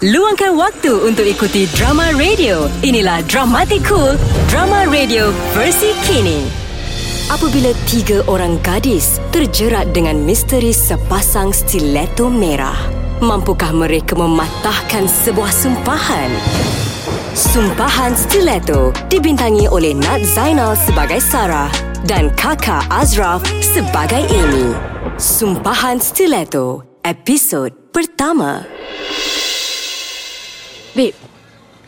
Luangkan waktu untuk ikuti drama radio. Inilah Dramatic Cool, drama radio versi kini. Apabila tiga orang gadis terjerat dengan misteri sepasang stiletto merah, mampukah mereka mematahkan sebuah sumpahan? Sumpahan Stiletto dibintangi oleh Nat Zainal sebagai Sarah dan kakak Azraf sebagai Amy. Sumpahan Stiletto, episod pertama. Babe,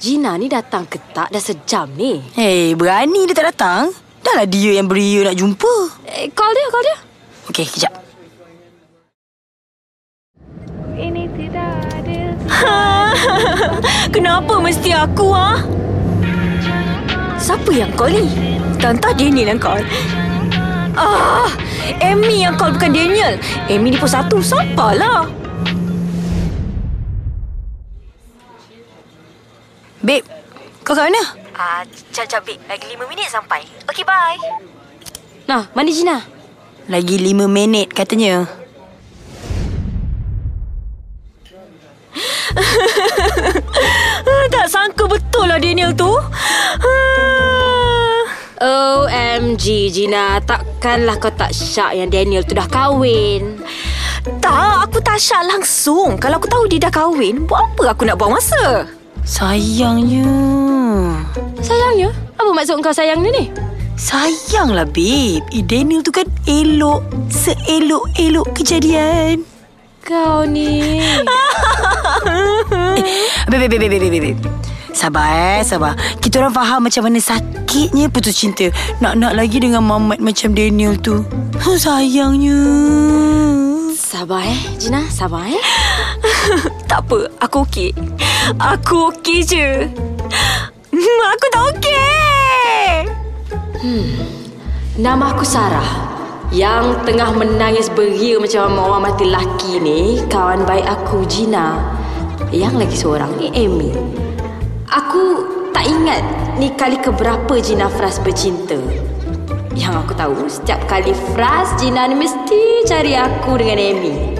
Gina ni datang ke tak dah sejam ni? Hei, berani dia tak datang? Dah lah dia yang beria nak jumpa. Eh, call dia, call dia. Okey, kejap. Ini tidak adil Kenapa mesti aku, ha? Siapa yang call ni? Tanta Daniel yang call. Ah, Amy yang call bukan Daniel. Amy ni pun satu, siapalah? Babe, kau kat mana? Ah, jap-jap, babe. Lagi lima minit sampai. Okay, bye. Nah, mana Gina? Lagi lima minit katanya. Tak sangka betul lah Daniel tu. OMG Gina Takkanlah kau tak syak yang Daniel tu dah kahwin Tak, aku tak syak langsung Kalau aku tahu dia dah kahwin Buat apa aku nak buang masa? Sayangnya. Sayangnya? Apa maksud kau sayangnya ni? Sayanglah, babe. Eh, Daniel tu kan elok. Seelok-elok kejadian. Kau ni Babe, babe, babe, babe, babe, babe. Sabar eh, sabar. Kita orang faham macam mana sakitnya putus cinta. Nak-nak lagi dengan mamat macam Daniel tu. Huh, sayangnya. Sabar eh Gina, sabar eh Tak apa, aku okey Aku okey je. Hmm, Aku tak okey. Hmm, Nama aku Sarah. Yang tengah menangis beria macam orang mati laki ni Kawan baik aku Gina. Yang lagi seorang ni Amy. Aku tak ingat ni kali keberapa Gina Fras bercinta. Yang aku tahu Setiap kali Fras Gina ni mesti cari aku dengan Amy.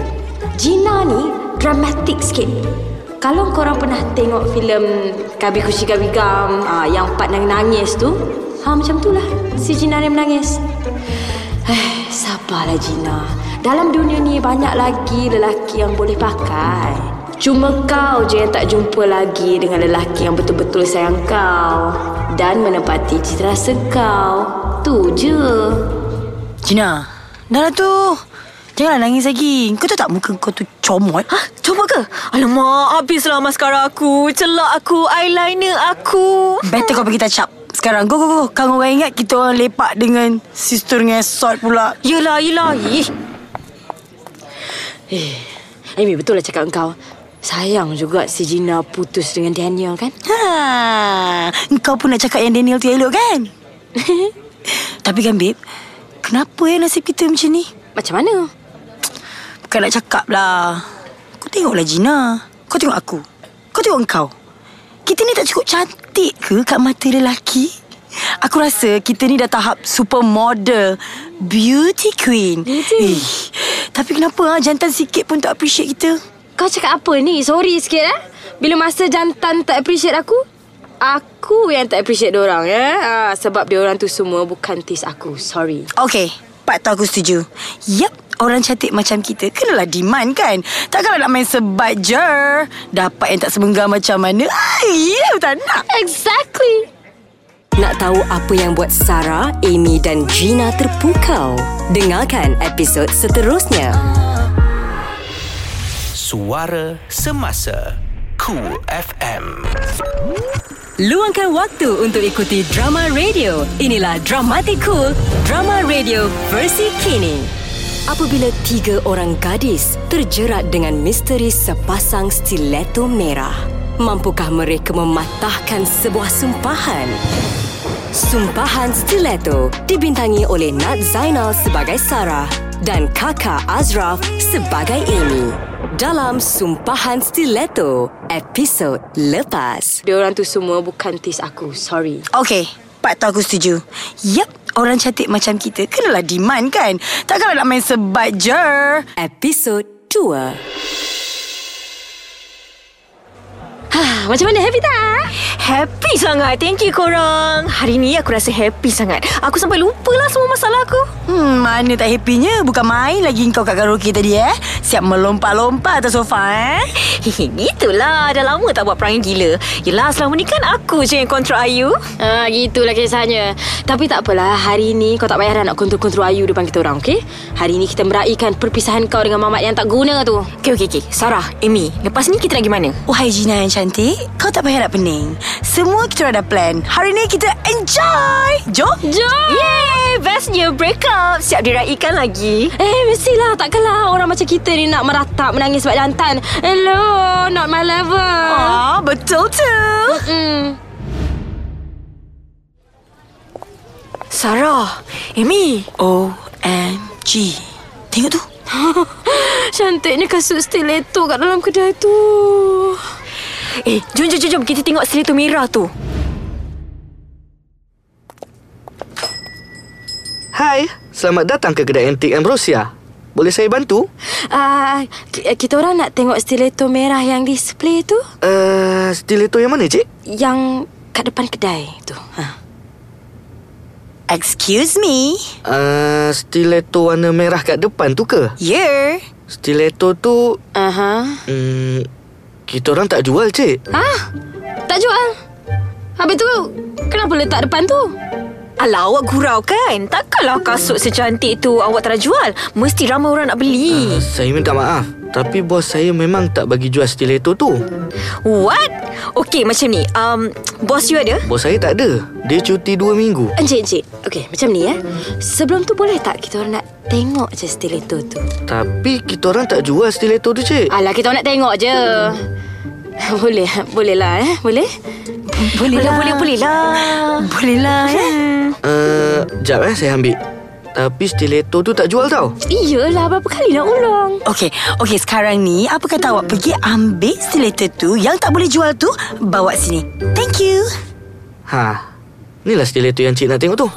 Gina ni Dramatik sikit Kalau korang pernah tengok filem Kabi Kushi Kabi Gam ah, Yang part nangis tu ha, Macam tu lah. Si Gina ni menangis Eh, sabarlah Gina. Dalam dunia ni banyak lagi lelaki yang boleh pakai. Cuma kau je yang tak jumpa lagi dengan lelaki yang betul-betul sayang kau Dan menepati cita rasa kau. Tu je. Gina, dah lah tu. Janganlah nangis lagi. Kau tahu tak muka kau tu comot? Hah? Cuba ke? Alamak, habislah maskara aku Celak aku, eyeliner aku Better kau pergi touch up. Sekarang, go, go, go. Kau orang ingat kita orang lepak dengan sister ngesot pula. Yelah, yelah Ih. Eh, Amy betul lah cakap engkau Sayang juga si Gina putus dengan Daniel kan? Ha, kau pun nak cakap yang Daniel tu elok kan? Tapi kan, babe. Kenapa ya nasib kita macam ni? Macam mana? Bukan nak cakap lah. Kau tengoklah Gina. Kau tengok aku. Kau tengok kau. Kita ni tak cukup cantik ke kat mata lelaki? Aku rasa kita ni dah tahap supermodel. Beauty queen. Beauty. Eh, tapi kenapa ha, jantan sikit pun tak appreciate kita? Kau cakap apa ni? Sorry sikit eh Bila masa jantan tak appreciate aku Aku yang tak appreciate diorang eh ah, Sebab diorang tu semua bukan tis aku Sorry Okay, Pak tahu aku setuju. Yap, orang cantik macam kita kenalah demand kan? Takkanlah nak main sebat je. Dapat yang tak semenggar macam mana? Ay, ya, tak nak. Exactly Nak tahu apa yang buat Sarah, Amy dan Gina terpukau? Dengarkan episod seterusnya. Suara Semasa Cool FM Luangkan waktu untuk ikuti drama radio. Inilah Dramatic Cool, drama radio versi kini. Apabila tiga orang gadis terjerat dengan misteri sepasang stiletto merah, mampukah mereka mematahkan sebuah sumpahan? Sumpahan Stiletto dibintangi oleh Nat Zainal sebagai Sarah dan kakak Azraf sebagai Amy. Dalam Sumpahan Stiletto, episod lepas. Diorang tu semua bukan tis aku Sorry Okay, Pak tahu aku setuju. Yap, orang cantik macam kita kenalah demand kan? Takkanlah nak main sebat je. Episod 2. Macam mana? Happy tak? Happy sangat. Thank you korang. Hari ni aku rasa happy sangat. Aku sampai lupa lah semua masalah aku. Hmm, mana tak happynya? Bukan main lagi kau kat karaoke tadi eh? Siap melompat-lompat atas sofa eh? Hehe, Itulah. Dah lama tak buat perangai gila. Yelah selama ni kan aku je yang kontrol Ayu. Ah, gitulah kisahnya. Tapi tak apalah, hari ni kau tak payah dah nak kontrol-kontrol Ayu depan kita orang, okey? Hari ni kita meraihkan perpisahan kau dengan mamat yang tak guna tu. Okay okay okay Sarah, Amy Lepas ni kita nak pergi mana? Wahai Gina yang cantik Kau tak payah nak pening. Semua kita dah plan. Hari ni kita enjoy. Jom. Jom. Yeay Bestnya break up Siap diraikan lagi. Eh, mestilah. Takkanlah orang macam kita ni nak meratap, menangis sebab jantan. Hello, not my level. Oh, betul tu. Hmm. Sarah Amy. OMG Tengok tu. Cantiknya kasut stiletto kat dalam kedai tu. Eh jom jom jom. Kita tengok stiletto merah tu Hai, selamat datang ke kedai antik Ambrosia. Boleh saya bantu? Ah, ki- kita orang nak tengok stiletto merah yang display tu. Uh, stiletto yang mana, cik? Yang kat depan kedai tu. Ha. Excuse me Uh, stiletto warna merah kat depan tu ke? Yeah Stiletto tu, Aha. hmm, kita orang tak jual, cik. Ha? Tak jual. Habis tu, kenapa letak depan tu? Alah awak gurau kan Takkanlah kasut secantik tu Awak tak nak jual Mesti ramai orang nak beli Uh, saya minta maaf. Tapi bos saya memang tak bagi jual stiletto tu. What? Okay macam ni um, Bos you ada? Bos saya tak ada. Dia cuti dua minggu. Encik, encik. Okey, macam ni eh. Sebelum tu boleh tak kita orang nak tengok je stiletto tu? Tapi kita orang tak jual stiletto tu, cik. Alah, kita orang nak tengok je. Boleh, boleh lah eh. Boleh? Boleh Boleh lah boleh boleh lah Boleh lah ya Uh, jap eh, saya ambil. Tapi stiletto tu tak jual tau. Iyalah, berapa kali nak ulang? Okey, okey sekarang ni apa kata awak pergi ambil stiletto tu yang tak boleh jual tu bawa sini. Thank you. Ha, inilah stiletto yang cik nak tengok tu.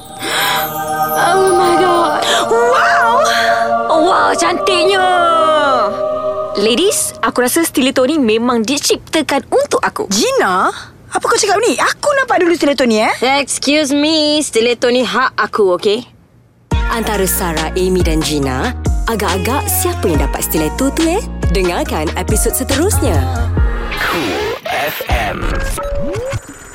Oh my god. Wow. Wah cantiknya Ladies Aku rasa stiletto ni memang diciptakan untuk aku Gina, apa kau cakap ni? Aku nampak dulu stiletto ni eh. Excuse me, stiletto ni hak aku, okey? Antara Sarah, Amy dan Gina, agak-agak siapa yang dapat stiletto tu eh? Dengarkan episod seterusnya. Cool FM.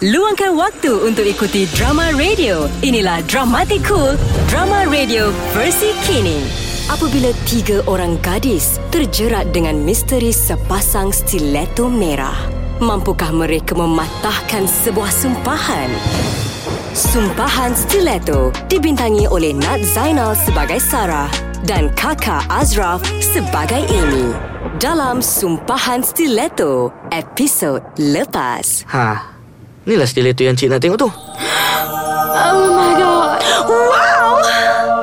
Luangkan waktu untuk ikuti drama radio. Inilah Dramatic Cool, drama radio versi kini. Apabila tiga orang gadis terjerat dengan misteri sepasang stiletto merah, mampukah mereka mematahkan sebuah sumpahan? Sumpahan Stiletto dibintangi oleh Nat Zainal sebagai Sarah dan kakak Azraf sebagai Amy. Dalam Sumpahan Stiletto, episod lepas. Ha, inilah stiletto yang cik nak tengok tu. Oh my god.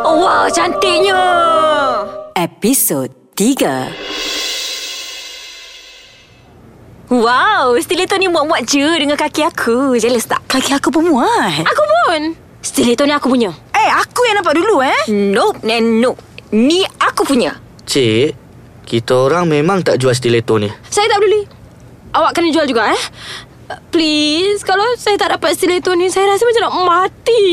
Wah cantiknya Episod 3. Wow Stiletto ni muat-muat je Dengan kaki aku Jealous tak? Kaki aku pun muat. Aku pun. Stiletto ni aku punya. Eh, aku yang nampak dulu eh. Nope and nope Ni aku punya Cik, kita orang memang tak jual stiletto ni. Saya tak peduli. Awak kena jual juga eh. Please, kalau saya tak dapat stiletto ni, saya rasa macam nak mati.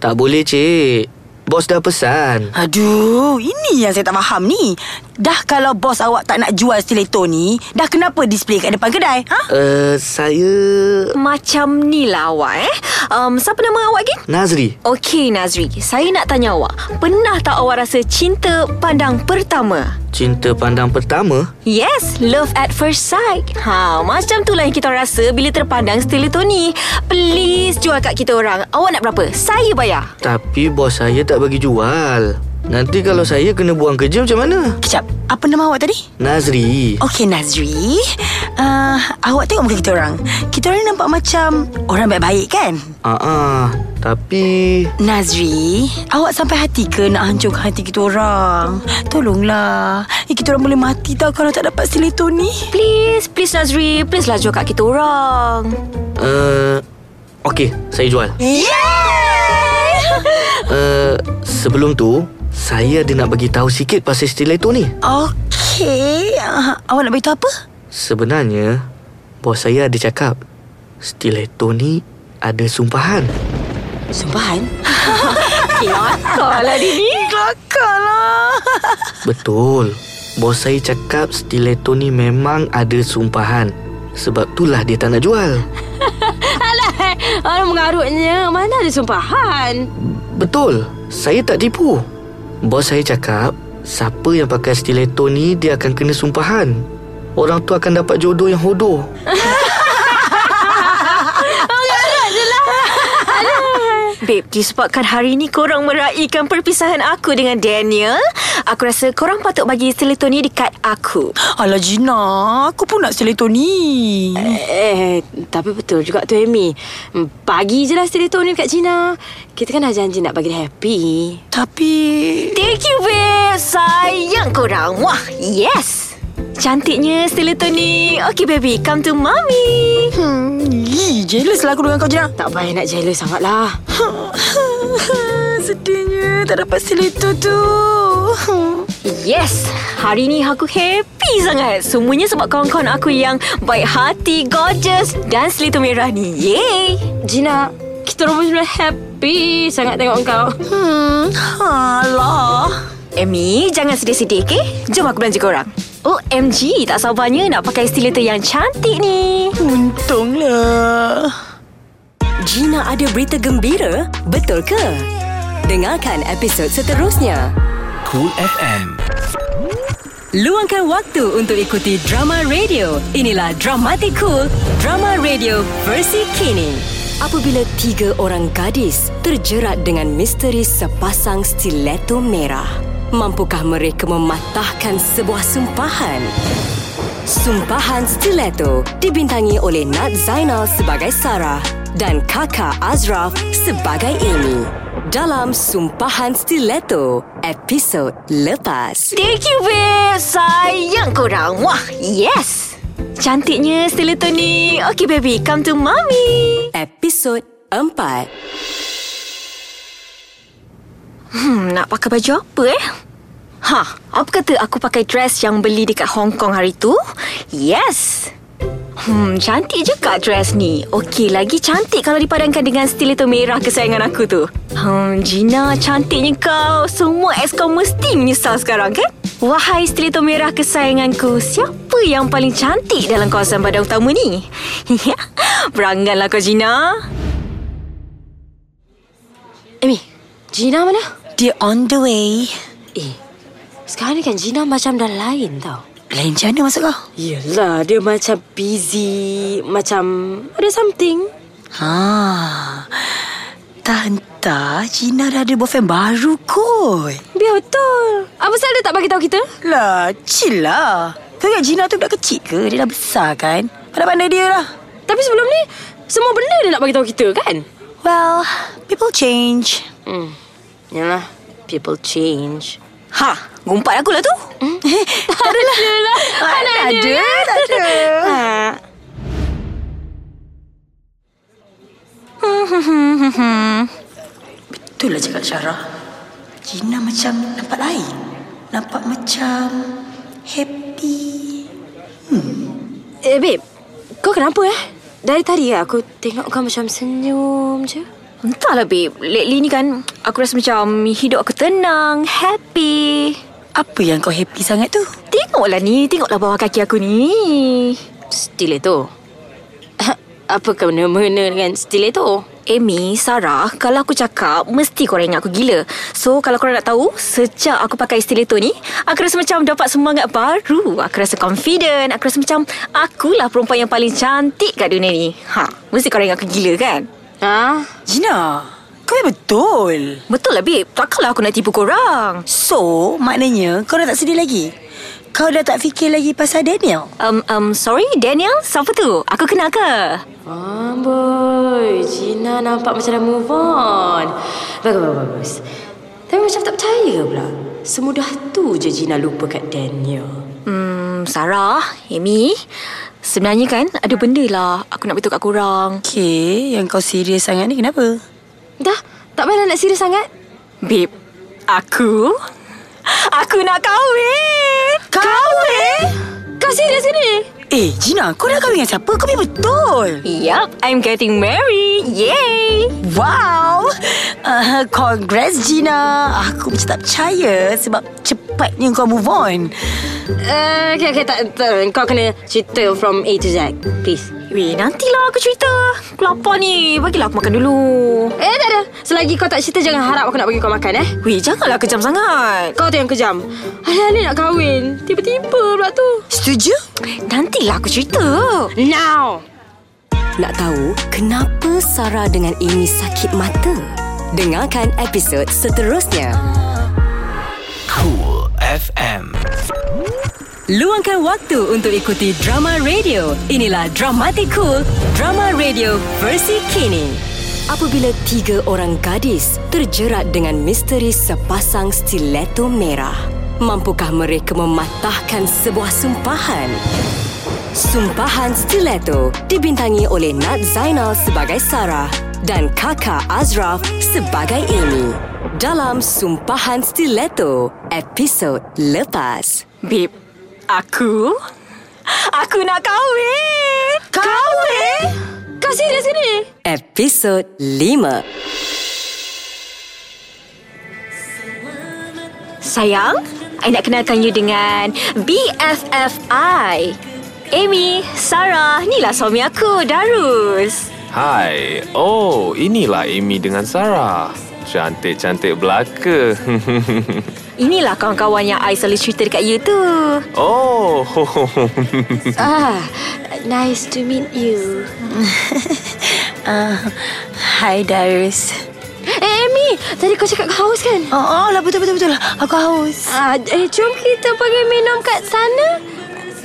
Tak boleh, cik. Bos dah pesan. Aduh, ini yang saya tak faham ni. Dah kalau bos awak tak nak jual stiletto ni, dah kenapa display kat depan kedai? Ha? Uh, saya... Macam ni lah awak eh um, Siapa nama awak lagi? Nazri. Okey Nazri Saya nak tanya awak Pernah tak awak rasa cinta pandang pertama? Cinta pandang pertama? Yes, love at first sight. Ha, macam tu lah yang kita rasa bila terpandang stiletto ni. Please jual kat kita orang. Awak nak berapa? Saya bayar. Tapi bos saya tak bagi jual. Nanti kalau saya kena buang kerja macam mana? Kejap, apa nama awak tadi? Nazri. Okey Nazri uh, Awak tengok muka kita orang Kita orang nampak macam Orang baik-baik kan Ah, ah. Tapi... Nazri Awak sampai hati ke Nak hancurkan hati kita orang Tolonglah eh, Kita orang boleh mati tau Kalau tak dapat stiletto ni Please, please Nazri. Please lah jual kat kita orang. Uh, Okey, saya jual. Yeay Uh, sebelum tu, saya ada nak bagi tahu sikit pasal stiletto ni. Okey uh, Awak nak beritahu apa? Sebenarnya, Bos saya ada cakap Stiletto ni ada sumpahan Sumpahan? Kelakar lah dia ni. Kelakar lah. Betul Bos saya cakap stiletto ni memang ada sumpahan Sebab itulah dia tak nak jual Orang mengarutnya. Mana ada sumpahan? Betul Saya tak tipu. Bos saya cakap Siapa yang pakai stiletto ni Dia akan kena sumpahan. Orang tu akan dapat jodoh yang hodoh Babe, disebabkan hari ni korang meraihkan perpisahan aku dengan Daniel, aku rasa korang patut bagi stiletto ni dekat aku. Alah Gina, aku pun nak stiletto ni. Eh, tapi betul juga tu Amy. Bagi je lah stiletto ni dekat Gina. Kita kan dah janji nak bagi dia happy. Tapi... Thank you, babe. Sayang korang. Wah, yes. Cantiknya stiletto ni. Okay, baby. Come to mommy. Hmm, ih, jealous lah aku dengan kau Gina. Tak payah nak jealous sangat lah. Sedihnya tak dapat stiletto tu. Yes, hari ni aku happy sangat. Semuanya sebab kawan-kawan aku yang baik hati, gorgeous dan stiletto merah ni. Yeay. Gina, kita orang benar happy sangat tengok kau. Hmm, alah. Amy, jangan sedih-sedih, okay? Jom aku belanja korang. OMG, tak sabarnya nak pakai stiletto yang cantik ni. Untunglah. Gina ada berita gembira? Betul ke? Dengarkan episod seterusnya. Cool FM. Luangkan waktu untuk ikuti drama radio. Inilah Dramatic Cool, drama radio versi kini. Apabila tiga orang gadis terjerat dengan misteri sepasang stiletto merah, mampukah mereka mematahkan sebuah sumpahan? Sumpahan Stiletto dibintangi oleh Nat Zainal sebagai Sarah dan kakak Azraf sebagai Amy. Dalam Sumpahan Stiletto, episod lepas. Thank you, babe. Sayang korang. Wah, yes. Cantiknya stiletto ni. Okay, baby. Come to mommy. Episod 4. Hmm, nak pakai baju apa eh? Ha, apa kata aku pakai dress yang beli dekat Hong Kong hari tu? Yes. Hmm, cantik juga dress ni. Okey, lagi cantik kalau dipadankan dengan stiletto merah kesayangan aku tu. Hmm, Gina, cantiknya kau. Semua ex kau mesti menyesal sekarang, kan? Wahai stiletto merah kesayanganku, siapa yang paling cantik dalam kawasan badan utama ni? Berangganlah kau, Gina. Amy, Gina mana? Dia on the way. Eh, sekarang ni kan Gina macam dah lain tau. Lain macam mana maksud kau? Yelah, dia macam busy. Macam ada something. Ha. Tak entah Gina dah ada boyfriend baru kot. Biar betul. Apa salah dia tak bagi tahu kita? Lah, chill lah. Kau ingat Gina tu budak kecil ke? Dia dah besar kan? Pandai-pandai dia lah. Tapi sebelum ni, semua benda dia nak bagi tahu kita kan? Well, people change. Hmm. Yalah, people change. Ha, gumpat aku lah tu. Hmm? tak ada lah. lah. Mana Tak ada? ada, tak ada. Ha. Betul lah cakap Syarah. Gina macam nampak lain. Nampak macam happy. Eh, babe. Kau kenapa eh? Dari tadi aku tengok kau macam senyum je. Entahlah babe Lately ni kan Aku rasa macam Hidup aku tenang Happy Apa yang kau happy sangat tu? Tengoklah ni Tengoklah bawah kaki aku ni Stiletto. Apa kena-mena dengan stiletto? Amy, Sarah Kalau aku cakap Mesti korang ingat aku gila So kalau korang nak tahu Sejak aku pakai stiletto ni Aku rasa macam dapat semangat baru Aku rasa confident Aku rasa macam Akulah perempuan yang paling cantik kat dunia ni Ha, Mesti korang ingat aku gila kan? Ha? Gina, kau betul. Betul lah babe Takkanlah aku nak tipu korang So, maknanya kau dah tak sedih lagi? Kau dah tak fikir lagi pasal Daniel? Um, um, sorry Daniel Siapa tu? Aku kenal ke? Amboi, Gina nampak macam dah move on. Bagus, bagus, bagus. Tapi macam tak percaya pula. Semudah tu je Gina lupa kat Daniel. Hmm, Sarah, Amy Sebenarnya kan Ada benda lah Aku nak beritahu kat korang Okay, yang kau serius sangat ni kenapa? Dah, tak payah nak serius sangat. Babe Aku Aku nak kahwin Kahwin? Kau serius ke ni? Eh, Gina, kau dah kahwin dengan siapa? Kau biar betul. Yup, I'm getting married. Yay! Wow. Uh, congrats, Gina. Aku macam tak percaya sebab cepatnya kau move on. Uh, okay, okay, tak, tak. Kau kena cerita from A to Z. Please. Weh, nantilah aku cerita. Aku lapar ni. Bagilah aku makan dulu. Eh, tak ada. Selagi kau tak cerita, jangan harap aku nak bagi kau makan, eh. Weh, janganlah kejam sangat. Kau tu yang kejam. Alih-alih nak kahwin. Tiba-tiba pula tu. Setuju? Nantilah aku cerita. Now. Nak tahu kenapa Sarah dengan Amy sakit mata? Dengarkan episod seterusnya. Cool FM. Luangkan waktu untuk ikuti drama radio. Inilah Dramatic Cool, drama radio versi kini. Apabila tiga orang gadis terjerat dengan misteri sepasang stiletto merah, mampukah mereka mematahkan sebuah sumpahan? Sumpahan Stiletto dibintangi oleh Nat Zainal sebagai Sarah dan kakak Azraf sebagai Amy. Dalam Sumpahan Stiletto, episod lepas. Babe, aku... Aku nak kahwin. Kahwin? Kau serius ke ni? Episod 5. Sayang, I nak kenalkan you dengan BFFI. Amy, Sarah, inilah suami aku, Darus. Hai. Oh, inilah Amy dengan Sarah. Cantik-cantik belaka. Inilah kawan-kawan yang I selalu cerita dekat you tu. oh. Ah, nice to meet you. Uh, hi, Darius. Eh, Amy. Tadi kau cakap kau haus kan? Oh, oh lah betul-betul. Aku haus. Ah, eh, jom kita pergi minum kat sana.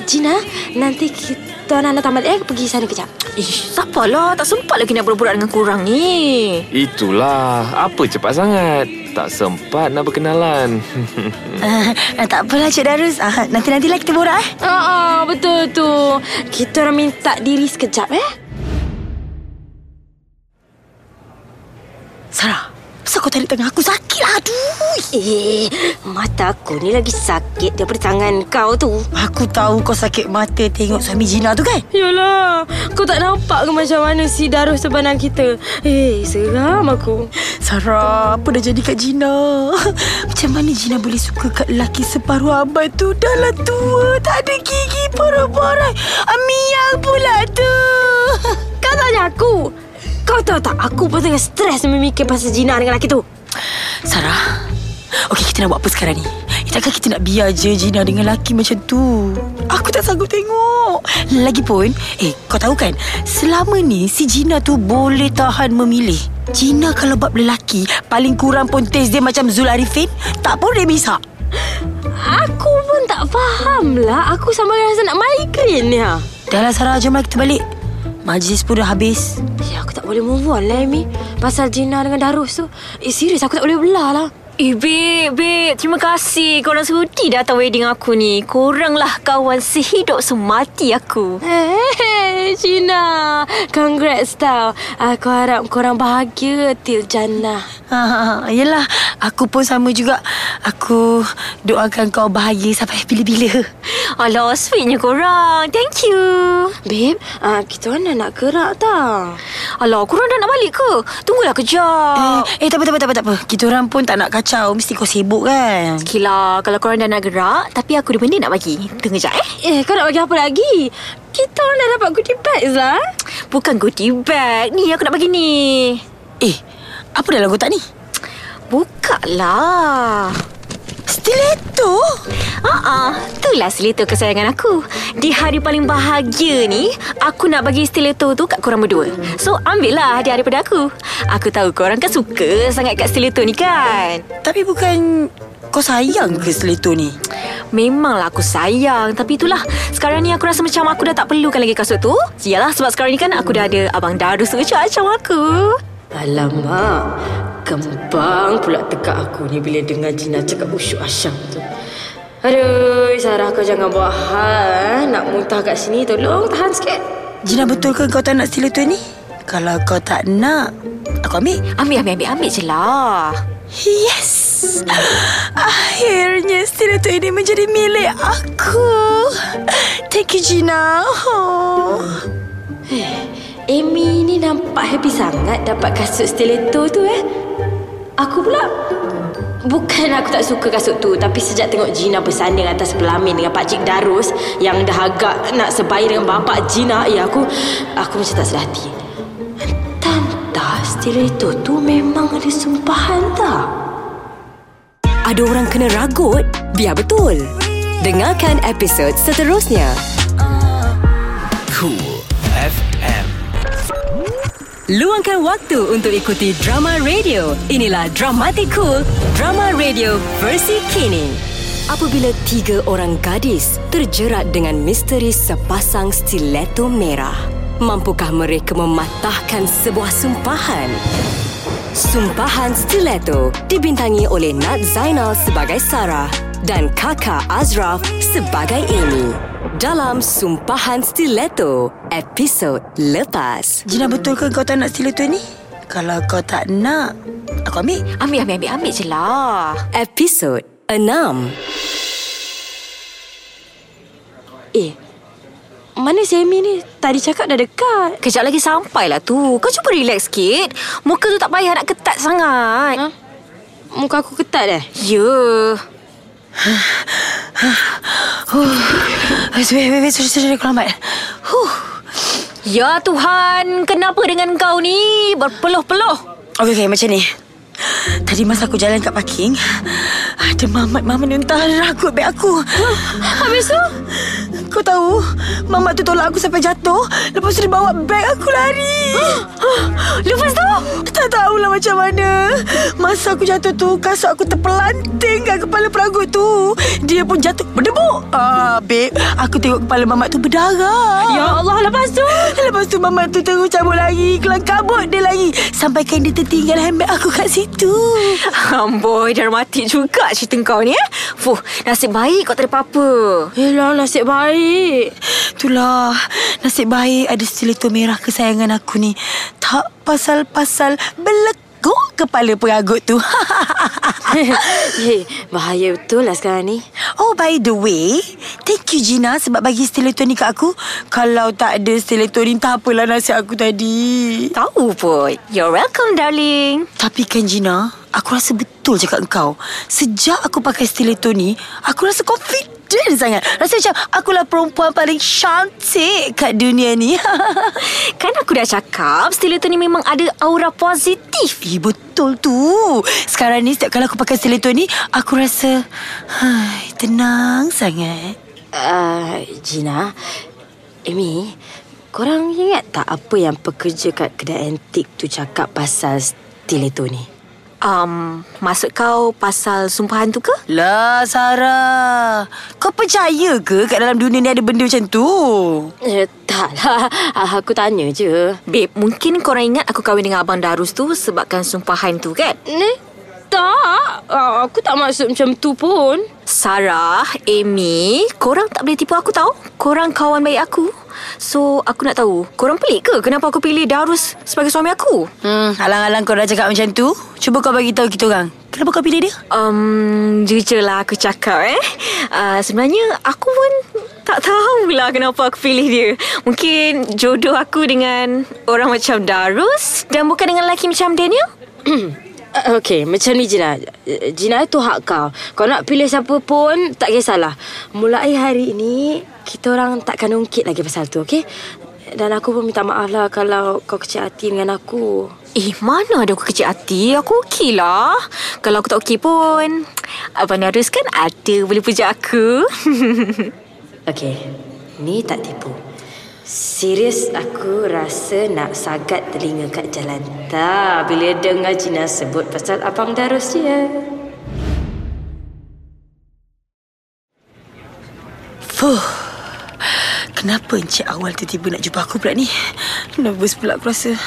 Gina, nanti kita nak tamat eh pergi sana kejap. Ish, sabarlah. Tak sempat lagi nak berbual dengan kurang ni. Itulah. Apa cepat sangat? Tak sempat nak berkenalan. Uh, tak apalah, Cik Darus. Uh, nanti-nantilah kita borak eh. Ah, ah, betul tu. Kita orang minta diri sekejap eh. Sarah, Kenapa kau tarik tangan aku sakit lah Aduh Eh, mata aku ni lagi sakit daripada tangan kau tu. Aku tahu kau sakit mata tengok suami Gina tu kan Yalah, kau tak nampak ke macam mana si Darus sebenarnya kita? Eh, seram aku. Sarah, apa dah jadi kat Gina? Macam mana Gina boleh suka kat lelaki separuh abad tu? Dah lah tua, tak ada gigi, parah-parah. Amiang pula tu. Tahu tak, aku pun tengah stres memikir pasal Gina dengan lelaki tu. Sarah, okey kita nak buat apa sekarang ni? Eh, takkan kita nak biar je Gina dengan lelaki macam tu? Aku tak sanggup tengok. Lagipun, eh kau tahu kan, selama ni si Gina tu boleh tahan memilih. Gina kalau bab lelaki, paling kurang pun taste dia macam Zul Arifin, tak pun dia misak. Aku pun tak faham lah. Aku sama rasa nak migraine ni. ha. Dah lah Sarah, jomlah kita balik. Majlis pun dah habis. Ya, aku tak boleh move on lah, Amy. Pasal Gina dengan Darus tu. Eh, serius aku tak boleh belah lah. Eh, babe, babe. Terima kasih korang sudi datang wedding aku ni. Koranglah kawan sehidup semati aku. Hey, Gina. Congrats tau. Aku harap korang bahagia till jannah. Ha, yelah, aku pun sama juga. Aku doakan kau bahagia sampai bila-bila. Alah, sweetnya korang. Thank you. Babe, uh, kita orang dah nak gerak tau. Alah, korang dah nak balik ke? Tunggulah kejap. Eh, eh tak apa, tak apa, tak apa. Kita orang pun tak nak kacau. Mesti kau sibuk kan? Okey lah, kalau korang dah nak gerak, tapi aku ada benda nak bagi. Tunggu jap eh. Eh, kau nak bagi apa lagi? Kita orang dah dapat goodie bags lah. Bukan goodie bag. Ni aku nak bagi ni. Eh, apa dalam kotak ni? Buka lah. Stiletto? Ah, uh itulah stiletto kesayangan aku. Di hari paling bahagia ni, aku nak bagi stiletto tu kat korang berdua. So, ambil lah hadiah daripada aku. Aku tahu korang kan suka sangat kat stiletto ni kan? Tapi bukan kau sayang ke stiletto ni? Memanglah aku sayang Tapi itulah Sekarang ni aku rasa macam Aku dah tak perlukan lagi kasut tu Yalah sebab sekarang ni kan Aku dah ada Abang Darus macam aku Alamak, kembang pula tekak aku ni bila dengar Gina cakap usyuk asyam tu. Aduh, Sarah kau jangan buat hal. Nak muntah kat sini, tolong tahan sikit. Gina betul ke kau tak nak stiletto ni? Kalau kau tak nak, aku ambil. Ambil, ambil, ambil Ambil je lah Yes! Yes Akhirnya stiletto ini menjadi milik aku Thank you Gina oh. Amy ni nampak happy sangat dapat kasut stiletto tu eh. Aku pula Bukan aku tak suka kasut tu Tapi sejak tengok Gina bersanding atas pelamin Dengan Pakcik Darus Yang dah agak nak sebaya dengan bapak Gina Ya aku Aku macam tak sedar hati Tanta stiletto tu memang ada sumpahan tak? Ada orang kena ragut? Biar betul. Dengarkan episod seterusnya. Cool. Luangkan waktu untuk ikuti drama radio. Inilah Dramatic Cool, drama radio versi kini. Apabila tiga orang gadis terjerat dengan misteri sepasang stiletto merah, mampukah mereka mematahkan sebuah sumpahan? Sumpahan Stiletto dibintangi oleh Nat Zainal sebagai Sarah dan kakak Azraf sebagai Amy. Dalam Sumpahan Stiletto, episod lepas. Gina betul ke kau tak nak stiletto ni? Kalau kau tak nak Aku ambil Ambil, ambil, ambil, ambil je lah. Episod 6. Eh Mana si Amy ni Tadi cakap dah dekat Kejap lagi sampai lah tu. Kau cuba relax sikit. Muka tu tak payah nak ketat sangat. ha? Muka aku ketat eh Ya. Wait, wait, wait, wait Sorry, sorry, Huh. Ya Tuhan, kenapa dengan kau ni? Berpeluh-peluh. Okay, okay, macam ni Tadi masa aku jalan kat parking Ada mamat mamat ni entah ragut beg aku. Habis tu? Kau tahu Mamat tu tolak aku sampai jatuh Lepas tu dia bawa beg aku lari. Lepas tu? Tak tahulah macam mana. Masa aku jatuh tu Kasut aku terpelanting kat kepala peragut tu. Dia pun jatuh berdebuk. Ah, babe Aku tengok kepala mamat tu berdarah. Ya Allah, lepas tu? Lepas tu mamat tu terus cabut lagi Kelang kabut dia lagi Sampaikan dia tertinggal handbag aku kat situ Amboi, dramatik juga cerita kau ni eh. Fuh, nasib baik kau tak ada apa-apa. Yelah nasib baik Itulah Nasib baik ada stiletto merah kesayangan aku ni Tak pasal-pasal Beleguk kepala peragut tu. Hei Bahaya betul lah sekarang ni. Oh by the way Thank you Gina Sebab bagi stiletto ni kat aku. Kalau tak ada stiletto ni Tak apalah nasib aku tadi. Tahu pun. You're welcome, darling. Tapi kan Gina Aku rasa betul cakap engkau Sejak aku pakai stiletto ni Aku rasa confident sangat. Rasa macam Akulah perempuan paling cantik Kat dunia ni. Kan aku dah cakap, stiletto ni memang ada aura positif. Eh betul tu. Sekarang ni setiap kali aku pakai stiletto ni Aku rasa hai, Tenang sangat. Uh, Gina. Amy Korang ingat tak apa yang pekerja kat kedai antik tu cakap pasal stiletto ni? Um, maksud kau pasal sumpahan tu ke? Lah Sarah Kau percaya ke Kat dalam dunia ni ada benda macam tu Eh, tak lah. Ah, Aku tanya je. Babe, mungkin korang ingat aku kahwin dengan Abang Darus tu sebabkan sumpahan tu kan? Ni? Tak. Ah, Aku tak maksud macam tu pun. Sarah, Amy, korang tak boleh tipu aku tahu. Korang kawan baik aku. So, aku nak tahu, korang pelik ke kenapa aku pilih Darus sebagai suami aku? Hmm, alang-alang kau dah cakap macam tu Cuba kau bagi tahu kita orang Kenapa kau pilih dia? Um, jujur lah aku cakap eh. Uh, sebenarnya aku pun tak tahulah kenapa aku pilih dia. Mungkin jodoh aku dengan orang macam Darus dan bukan dengan lelaki macam Daniel. Ah, Okey, macam ni Gina. Eh, Gina tu hak kau. Kau nak pilih siapa pun, tak kisahlah. Mulai hari ini, kita orang takkan ungkit lagi pasal tu, okey? Dan aku pun minta maaf lah kalau kau kecil hati dengan aku. Eh, mana ada aku kecil hati? Aku okey lah. Kalau aku tak okey pun, Abang Darus kan ada boleh puja aku. Okey, ni tak tipu. Serius aku rasa nak sagat telinga kat jalan tak bila dengar Gina sebut pasal Abang Darus dia. Fuh Kenapa Encik Awal tiba-tiba nak jumpa aku pula ni? Nervous pula aku rasa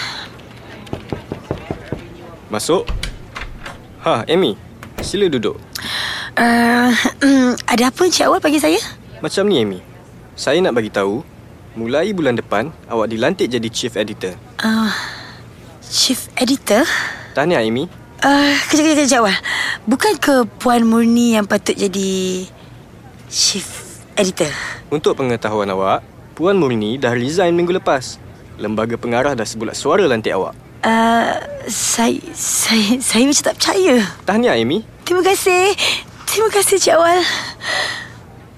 Masuk. Ha, Amy. Sila duduk. uh, Ada apa Encik Awal bagi saya? Macam ni, Amy. Saya nak bagi tahu, mulai bulan depan, awak dilantik jadi chief editor. Uh, Chief Editor? Tahniah, Amy. Uh, kejap, kejap, kejap, Wal. Bukan ke Puan Murni yang patut jadi chief editor? Untuk pengetahuan awak, Puan Murni dah resign minggu lepas. Lembaga pengarah dah sebulat suara lantik awak. Uh, saya, saya, saya macam tak percaya. Tahniah, Amy. Terima kasih. Terima kasih, Cik Awal.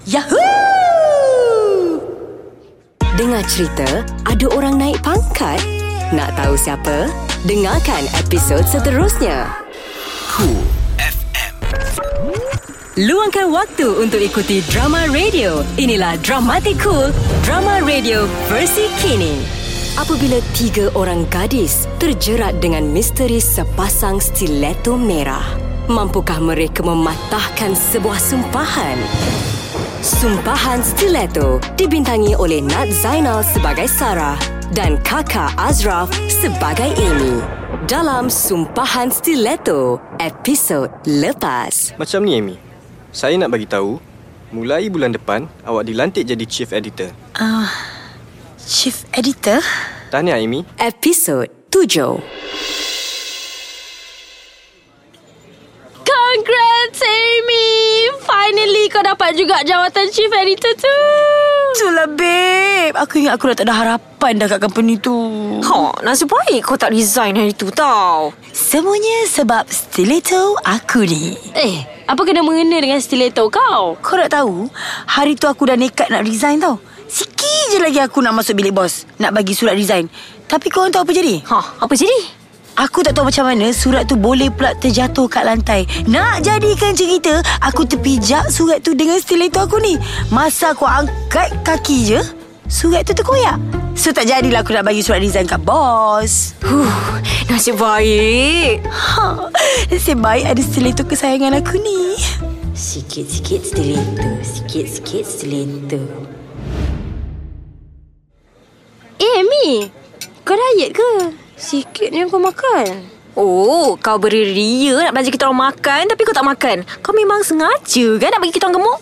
Yahoo! Dengar cerita ada orang naik pangkat? Nak tahu siapa? Dengarkan episod seterusnya. Cool FM. Luangkan waktu untuk ikuti drama radio. Inilah Dramatic Cool, drama radio versi kini. Apabila tiga orang gadis terjerat dengan misteri sepasang stiletto merah, mampukah mereka mematahkan sebuah sumpahan? Sumpahan Stiletto dibintangi oleh Nat Zainal sebagai Sarah dan kakak Azraf sebagai Amy. Dalam Sumpahan Stiletto, episod lepas. Macam ni, Amy. Saya nak bagi tahu, mulai bulan depan, awak dilantik jadi chief editor. Uh, chief editor? Tahniah, Amy. Episod 7. Congrats, Amy! Finally kau dapat juga jawatan chief editor tu. Itulah, babe. Aku ingat aku dah tak ada harapan dah kat company tu. Ha, nasib baik kau tak resign hari tu tau. Semuanya sebab stiletto aku ni. Eh, apa kena mengena dengan stiletto kau? Kau nak tahu, hari tu aku dah nekat nak resign tau. Sikit je lagi aku nak masuk bilik bos. Nak bagi surat resign. Tapi kau tahu apa jadi? Ha, apa jadi? Aku tak tahu macam mana surat tu boleh pula terjatuh kat lantai. Nak jadikan cerita, aku terpijak surat tu dengan stiletto aku ni. Masa aku angkat kaki je, surat tu terkoyak. So tak jadilah aku nak bagi surat resign kat bos. Huh, nasib baik. Ha, nasib baik ada stiletto kesayangan aku ni. Sikit-sikit stiletto, sikit-sikit stiletto. Eh, Amy. Kau diet ke? Sikit yang kau makan. Oh, kau beria nak belanja kita orang makan tapi kau tak makan. Kau memang sengaja kan nak bagi kita orang gemuk?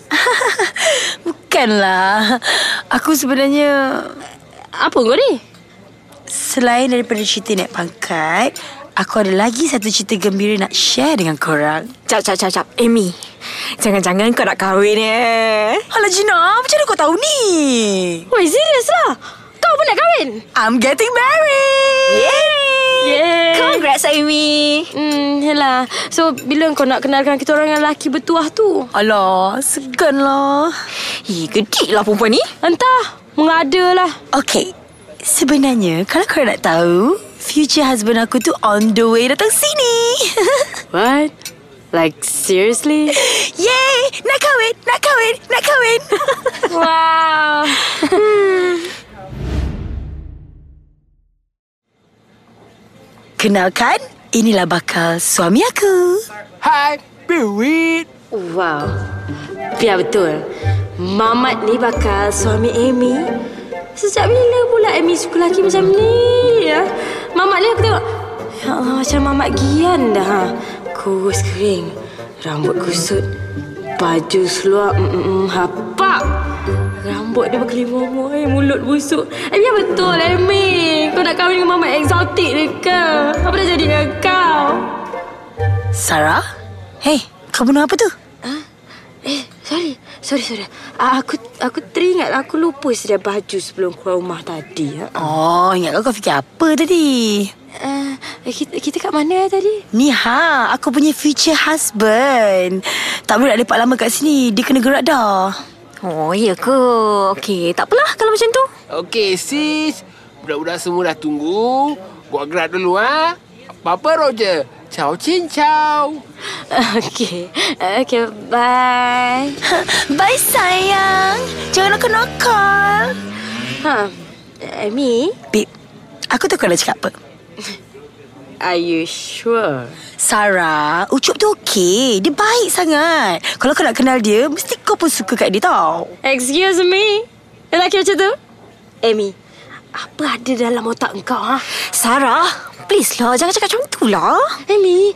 Bukanlah. Aku sebenarnya Apa kau ni? selain daripada cerita naik pangkat, aku ada lagi satu cerita gembira nak share dengan korang. Cap, cap, cap, cap. Amy, jangan-jangan kau nak kahwin eh? Alah Gina, macam mana kau tahu ni? Woi, serius lah. Kau pun nak kahwin? I'm getting married. Yeah. Congrats, Amy. Hmm, yelah. So, bila kau nak kenalkan kita orang yang lelaki bertuah tu? Alah, segan lah. Eh, gedik lah perempuan ni. Entah. Mengada lah. Okay, sebenarnya kalau korang nak tahu, future husband aku tu on the way datang sini. What? Like, seriously? Yay! Nak kahwin, nak kahwin, nak kahwin. wow. Kenalkan, inilah bakal suami aku. Hai, Bewit. Wow. Biar betul. Mamat ni bakal suami Amy. Sejak bila pula Amy suka lelaki macam ni ya? Mamat ni aku tengok. Ya Allah macam Mamat Gian dah. Ha? Kurus kering. Rambut kusut. Baju seluar mm, mm, mm, hapak. Rambut dia berkelimau eh, mulut busuk. Eh, biar betul Amy. Kau nak kahwin dengan Mamat eksotik ni ke? Apa dah jadi dengan kau? Sarah? Hey, kau bunuh apa tu? Eh, sorry. Sorry, sorry. Aku aku teringat aku lupa sedia baju sebelum keluar rumah tadi. Ha. Oh, ingat kau, kau fikir apa tadi? Uh, kita, kita kat mana eh, tadi? Ni ha, aku punya future husband. Tak boleh nak lepak lama kat sini. Dia kena gerak dah. Oh, ya ke? Okey, tak apalah kalau macam tu. Okey, sis. Budak-budak semua dah tunggu. Buat gerak dulu, ha? Apa-apa, Roger? Ciao, cin, ciao. Okay. Okay, bye. Bye sayang. Jangan nakal-nakal. Ha, Amy, Babe, aku tahu kau nak cakap apa. Are you sure? Sarah, Ucup tu okey. Dia baik sangat. Kalau kau nak kenal dia, mesti kau pun suka kat dia tau. Excuse me? Lelaki macam tu? Amy, apa ada dalam otak engkau, ha? Sarah, please lah. Jangan cakap macam tu lah. Amy,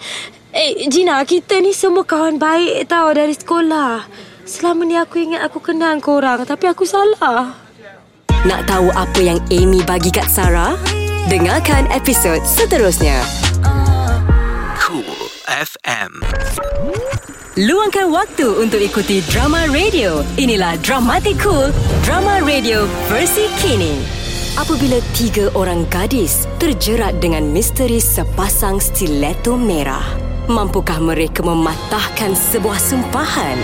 eh, Gina, kita ni semua kawan baik tau dari sekolah. Selama ni aku ingat aku kenal korang, tapi aku salah. Nak tahu apa yang Amy bagi kat Sarah? Dengarkan episod seterusnya. Cool FM. Luangkan waktu untuk ikuti drama radio. Inilah Dramatic Cool, drama radio versi kini. Apabila tiga orang gadis terjerat dengan misteri sepasang stiletto merah, mampukah mereka mematahkan sebuah sumpahan?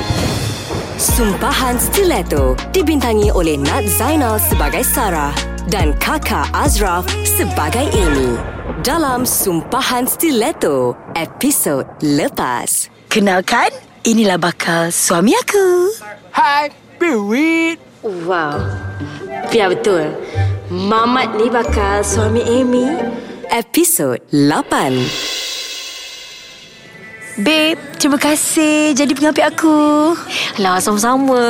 Sumpahan Stiletto dibintangi oleh Nat Zainal sebagai Sarah dan kakak Azraf sebagai Amy. Dalam Sumpahan Stiletto, episod lepas. Kenalkan, inilah bakal suami aku. Hai, Bewit. Wow. Biar betul. Mamat ni bakal suami Amy. Episod 8. Babe, terima kasih jadi pengambil aku. Lah, sama-sama.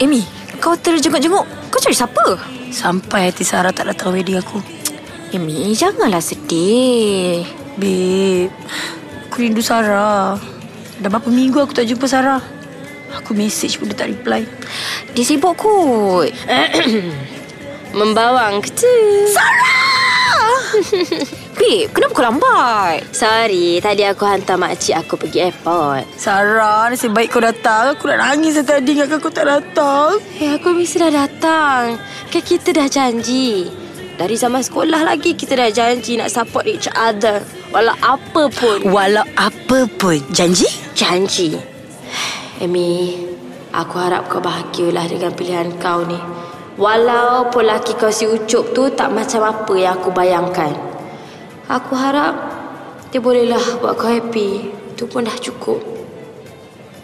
Amy, kau terjenguk-jenguk. Kau cari siapa? Sampai hati Sarah tak datang wedding aku. Amy, janganlah sedih. Babe, aku rindu Sarah. Dah berapa minggu aku tak jumpa Sarah. Aku message pun dia tak reply. Dia sibuk kot. Membawang kecil. Babe, kenapa kau lambat? Sorry, tadi aku hantar makcik aku pergi airport. Sarah, nasib baik kau datang. Aku nak nangis tadi ingatkan kau tak datang. Eh, aku mesti dah datang. Kan kita dah janji. Dari zaman sekolah lagi kita dah janji nak support each other. Walau apa pun. Walau apa pun. Janji? Janji. Amy, aku harap kau bahagialah dengan pilihan kau ni. Walaupun laki kau si Ucup tu tak macam apa yang aku bayangkan. Aku harap dia bolehlah buat kau happy. Itu pun dah cukup.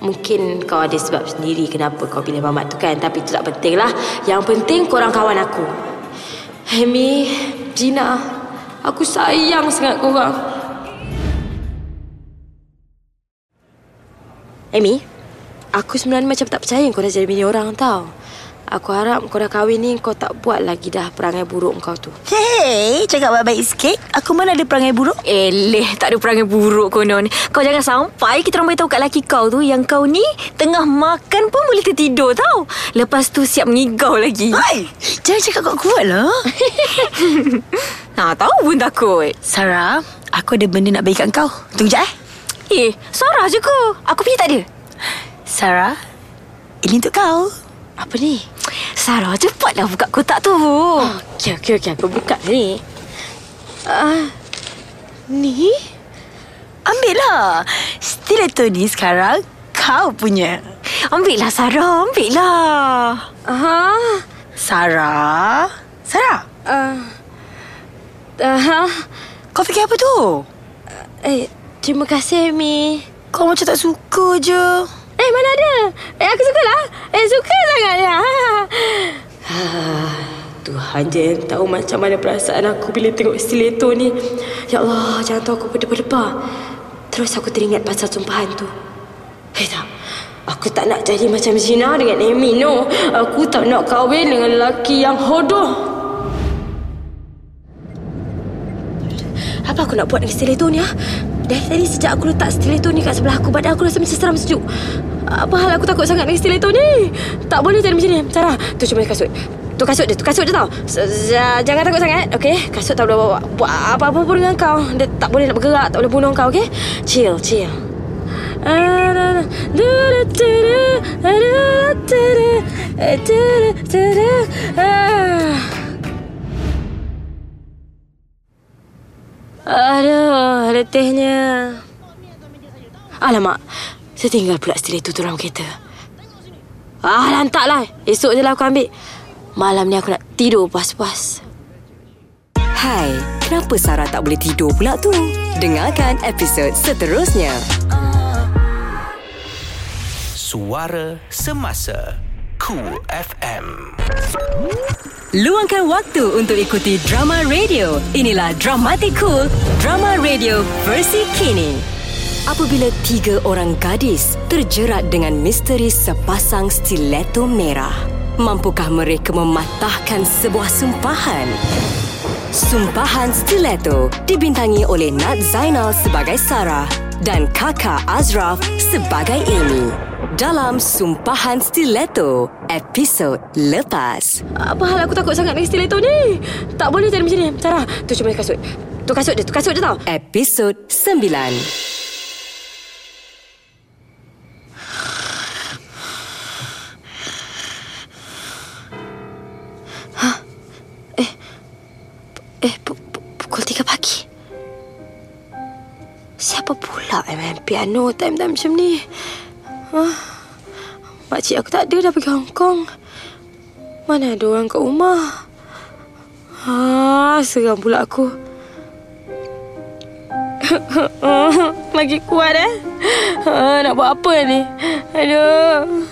Mungkin kau ada sebab sendiri kenapa kau pilih Mamat tu kan. Tapi itu tak penting lah. Yang penting korang kawan aku. Amy, Gina, aku sayang sangat korang. Amy, aku sebenarnya macam tak percaya kau dah jadi bini orang tau. Aku harap kau dah kahwin ni kau tak buat lagi dah perangai buruk kau tu. Hey, cakap baik-baik sikit. Aku mana ada perangai buruk? Eleh, tak ada perangai buruk konon. Kau jangan sampai kita orang beritahu kat laki kau tu yang kau ni tengah makan pun boleh tertidur tau. Lepas tu siap mengigau lagi. Hai, jangan cakap kuat-kuat lah. Ha, tahu pun takut. Sarah, aku ada benda nak bagi kat kau. Tunggu jap eh. Eh, Sarah je ke? Aku pergi tak ada. Sarah, ini untuk kau. Apa ni? Sarah, cepatlah buka kotak tu. Okey, okey, okey. Aku buka ni. Ah, ni? Ambillah. Stiletto ni sekarang kau punya. Ambillah, Sarah. Ambillah. Aha. Sarah? Sarah? Uh, uh, Kau fikir apa tu? eh, terima kasih, Mi. Kau macam tak suka je. Eh, mana ada? Eh, aku suka lah. Eh, suka sangatnya. Tuhan je yang tahu macam mana perasaan aku bila tengok stiletto ni. Ya Allah, jangan tahu aku berdebar-debar. Terus aku teringat pasal sumpahan tu. Eh, tak. Aku tak nak jadi macam Zina dengan Amy, no. Aku tak nak kahwin dengan lelaki yang hodoh. Apa aku nak buat dengan stiletto ni, ha? Dari tadi sejak aku letak stiletto ni kat sebelah aku, badan aku rasa macam seram sejuk. Apa hal aku takut sangat dengan stiletto ni? Tak boleh jadi macam ni. Sarah, tu cuma kasut. Tu kasut dia, tu kasut dia tau. Jangan takut sangat, okey? Kasut tak boleh buat apa-apa pun dengan kau. Dia tak boleh nak bergerak, tak boleh bunuh kau, okey? Chill, chill. Aduh, letihnya. Alamak, saya tinggal pula stiletto tu dalam kereta. Ah, lantaklah. Esok je lah aku ambil. Malam ni aku nak tidur puas-puas. Hai, kenapa Sarah tak boleh tidur pula tu? Dengarkan episod seterusnya. Suara Semasa Cool FM. Luangkan waktu untuk ikuti drama radio. Inilah Dramatic Cool, drama radio versi kini. Apabila tiga orang gadis terjerat dengan misteri sepasang stiletto merah, mampukah mereka mematahkan sebuah sumpahan? Sumpahan Stiletto dibintangi oleh Nat Zainal sebagai Sarah dan kakak Azraf sebagai Amy dalam Sumpahan Stiletto episod lepas. Apa hal aku takut sangat dengan stiletto ni? Tak boleh jadi macam ni. Sarah, tu cuma kasut. Tu kasut je, tu kasut je tau. Episod 9. Eh. Eh, pukul pagi. Siapa piano time-time macam ni? Huh? Makcik aku tak ada dah pergi Hong Kong. Mana ada orang kat rumah? Ha, seram pula aku. Lagi kuat eh. Ha, nak buat apa ni? Aduh.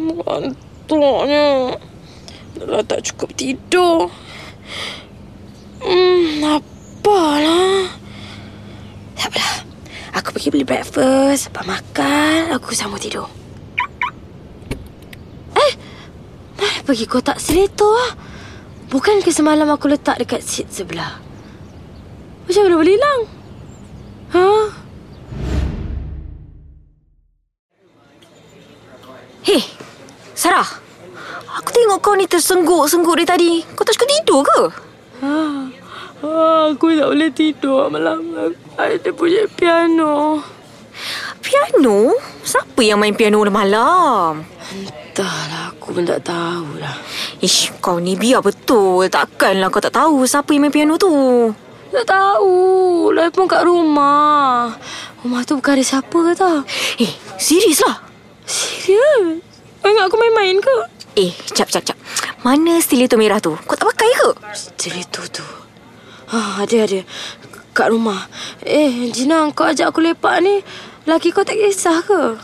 Mengantuknya. Dah tak cukup tidur. Hmm, apalah. Tak apalah. Aku pergi beli breakfast. Lepas makan, aku sambung tidur. Eh, mana pergi kotak seletor ah? Bukan ke semalam aku letak dekat seat sebelah? Macam mana boleh hilang? Ha? Hei, Sarah. Aku tengok kau ni tersengguk-sengguk dari tadi. Kau tak cukup tidur ke? Ha. Ha aku tak boleh tidur malam. Ada bunyi piano. Piano? Siapa yang main piano malam? Entahlah, aku pun tak tahulah. Ish, kau ni biar betul. Takkanlah kau tak tahu siapa yang main piano tu. Tak tahu. Lai pun kat rumah. Rumah tu bukan ada siapa ke tak? Eh, serius lah. Serius? Kau ingat aku main-main ke? Eh, cap, cap, cap. Mana stiletto merah tu? Kau tak pakai ke? Stiletto tu. Ha, ada, ada. Kat rumah. Eh, Gina, kau ajak aku lepak ni. Laki kau tak kisah ke?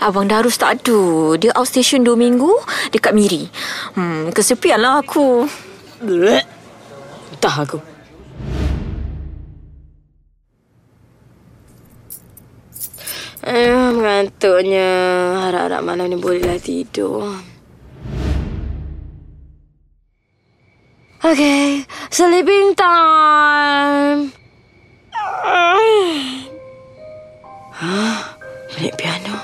Abang Darus tak ada. Dia outstation dua minggu dekat Miri. Hmm, kesepian lah aku. Entah aku. Eh, mengantuknya. Harap-harap malam ni bolehlah tidur. Okay, sleeping time. Hah? Bunyi piano.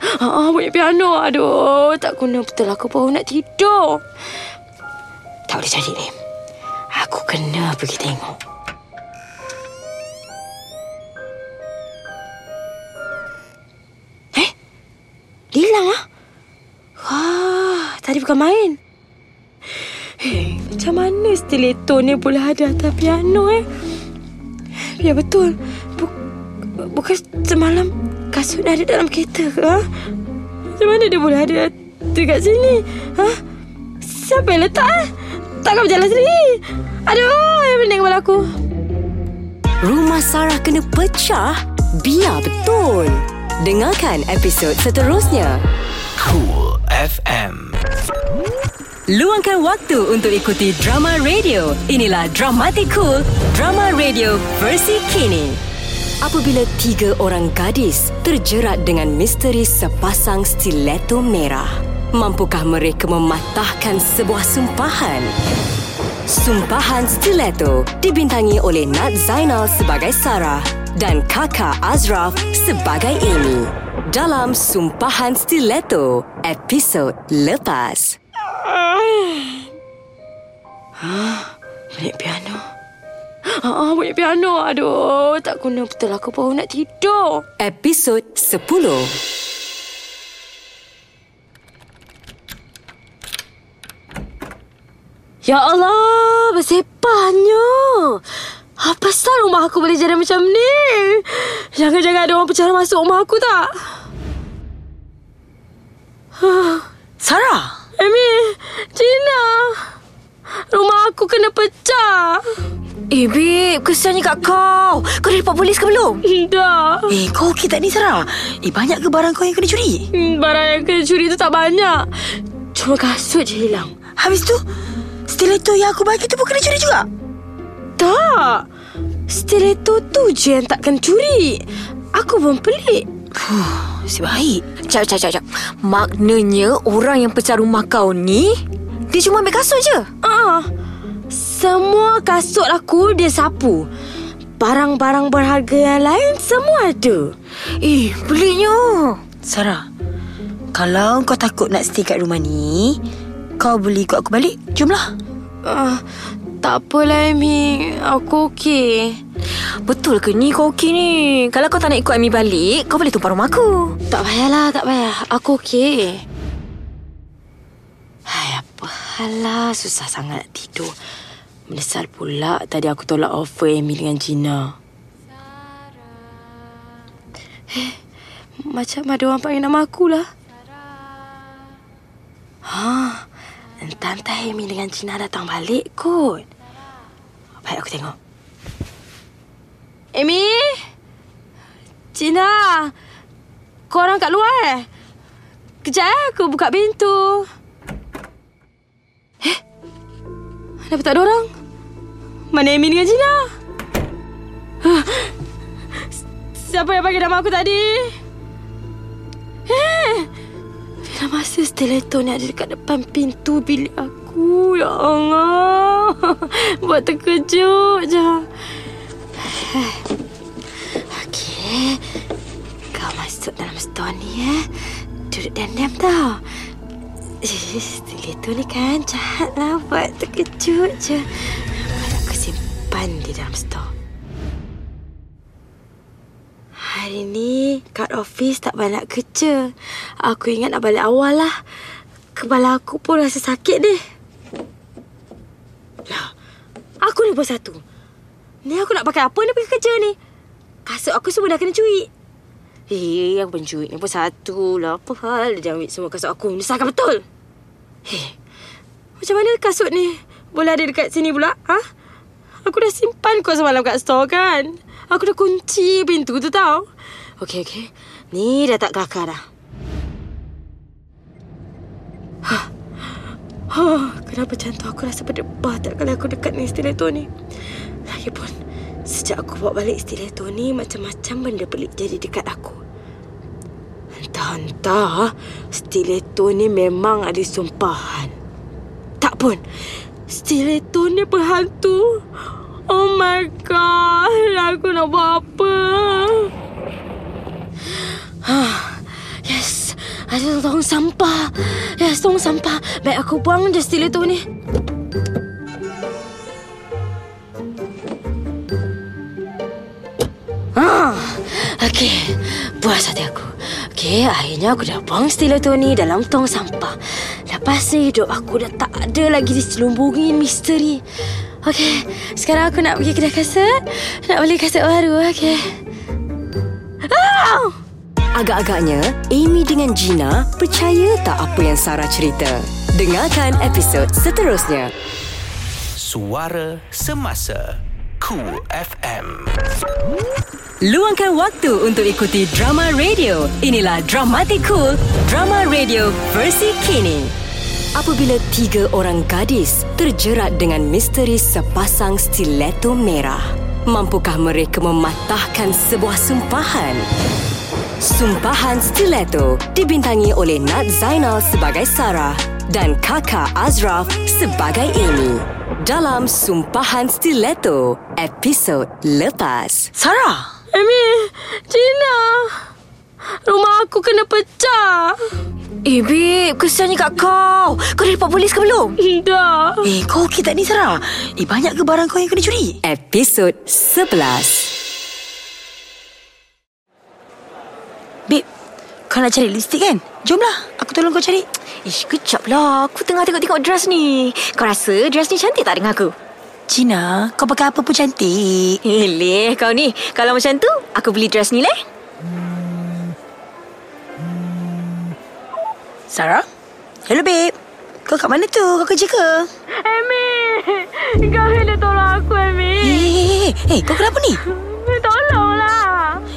Ah, bunyi piano. Aduh, tak guna betul aku baru nak tidur. Tak boleh jadi ni. Aku kena pergi tengok. Eh? Hilang lah. Wah, tadi bukan main. Eh, macam mana stiletto ni boleh ada atas piano eh? Ya betul. Buk- bukan semalam kasut ada dalam kereta ke? Ha? Macam mana dia boleh ada dekat sini? Ha? Siapa yang letak? Eh? Takkan berjalan sendiri? Aduh, yang pening kepala aku. Rumah Sarah kena pecah? Biar betul. Dengarkan episod seterusnya. Cool FM. Luangkan waktu untuk ikuti drama radio. Inilah Dramatic Cool, drama radio versi kini. Apabila tiga orang gadis terjerat dengan misteri sepasang stiletto merah, mampukah mereka mematahkan sebuah sumpahan? Sumpahan Stiletto dibintangi oleh Nat Zainal sebagai Sarah dan kakak Azraf sebagai Amy. Dalam Sumpahan Stiletto, episod lepas. Bunyi piano. Ah, bunyi piano. Aduh, tak guna betul aku baru nak tidur. Episod 10. Ya Allah, bersepahnya. Apa pasal rumah aku boleh jadi macam ni? Jangan-jangan ada orang pecara masuk rumah aku tak? Sarah, Amy, Gina. Rumah aku kena pecah. Eh, babe. Kesiannya kat kau. Kau dah report polis ke belum? Dah. eh kau okey tak ni Sarah? Eh banyak ke barang kau yang kena curi? Hmm, Barang yang kena curi tu tak banyak. Cuma kasut je hilang. Habis tu, stiletto yang aku bagi tu pun kena curi juga? Tak. Stiletto tu je yang tak kena curi. Aku pun pelik. Fuh, si baik. Cak, cak, cak, cak. Maknanya orang yang pecah rumah kau ni, dia cuma ambil kasut je. Ah, semua kasut aku dia sapu. Barang-barang berharga yang lain semua ada. Eh, peliknya. Sarah, kalau kau takut nak stay kat rumah ni, kau boleh ikut aku balik. Jomlah. Ah, tak apalah Amy. Aku okey. Betul ke ni kau okey ni? Kalau kau tak nak ikut Ami balik, kau boleh tumpah rumah aku. Tak payahlah, tak payah. Aku okey. Hai, apa Alah, susah sangat nak tidur. Menyesal pula tadi aku tolak offer Amy dengan Gina. Eh, macam ada orang panggil nama aku lah. Ha, entah-entah Amy dengan Gina datang balik kot. Baik, aku tengok. Amy? Gina? Korang kat luar eh? Kejap eh, aku buka pintu. Eh? Kenapa tak ada orang? Mana Amy dengan Gina? Huh. Siapa yang bagi nama aku tadi? Eh? Bila masa stiletto ni ada dekat depan pintu bilik aku. Ya Allah. Buat terkejut je. Okey. Kau masuk dalam store ni eh. Duduk diam-diam tau. Eh, Stiletto ni kan jahat lah buat terkejut je. Aku simpan di dalam store. Hari ni kat office tak banyak kerja. Aku ingat nak balik awal lah. Kepala aku pun rasa sakit deh. Lah, aku ni pun satu. Ni aku nak pakai apa ni pergi kerja ni? Kasut aku semua dah kena cuik. Eh, yang pencuit ni pun satu lah. Apa hal dia ambil semua kasut aku? Menyesalkan betul. Eh, macam mana kasut ni? Boleh ada dekat sini pula? Ha? Aku dah simpan kau semalam kat store kan? Aku dah kunci pintu tu tau. Okey, okey. Ni dah tak kelakar dah. Hah. Huh, kenapa jantung aku rasa berdebar tak kali aku dekat ni stiletto ni? Lagipun, sejak aku bawa balik stiletto ni, macam-macam benda pelik jadi dekat aku. Entah-entah, stiletto ni memang ada sumpahan. Tak pun, stiletto ni berhantu. Oh my god, aku nak buat apa? Ah, yes, ada tong sampah. Yes, tong sampah. Baik aku buang je stiletto ni. Ah, okey. Puas hati aku. Okey, akhirnya aku dah buang stiletto ni dalam tong sampah. Lepas ni hidup aku dah tak ada lagi diselubungi misteri. Okey, sekarang aku nak pergi kedai kaset. Nak beli kaset baru, okey. Ah! Agak-agaknya, Amy dengan Gina percaya tak apa yang Sarah cerita. Dengarkan episod seterusnya. Suara Semasa Cool FM Luangkan waktu untuk ikuti drama radio. Inilah Dramatic Cool, drama radio versi kini. Apabila tiga orang gadis terjerat dengan misteri sepasang stiletto merah, mampukah mereka mematahkan sebuah sumpahan? Sumpahan Stiletto dibintangi oleh Nat Zainal sebagai Sarah dan kakak Azraf sebagai Amy. Dalam Sumpahan Stiletto, episod lepas. Sarah! Amy, Gina. Rumah aku kena pecah. Eh, babe, kesiannya kat kau. Kau dah report polis ke belum? Dah. Eh, kau okey tak ni, Sarah? Eh, banyak ke barang kau yang kena curi? Episod 11. Kau nak cari lipstick kan? Jomlah, aku tolong kau cari. Ish, kejap lah. Aku tengah tengok-tengok dress ni. Kau rasa dress ni cantik tak dengan aku? Cina, kau pakai apa pun cantik. Eh, leh kau ni. Kalau macam tu, aku beli dress ni leh. Sarah? Hello, babe. Kau kat mana tu? Kau kerja ke? Amy, kau kena tolong aku, Amy. Eh, hey, hey, hey, kau kenapa ni?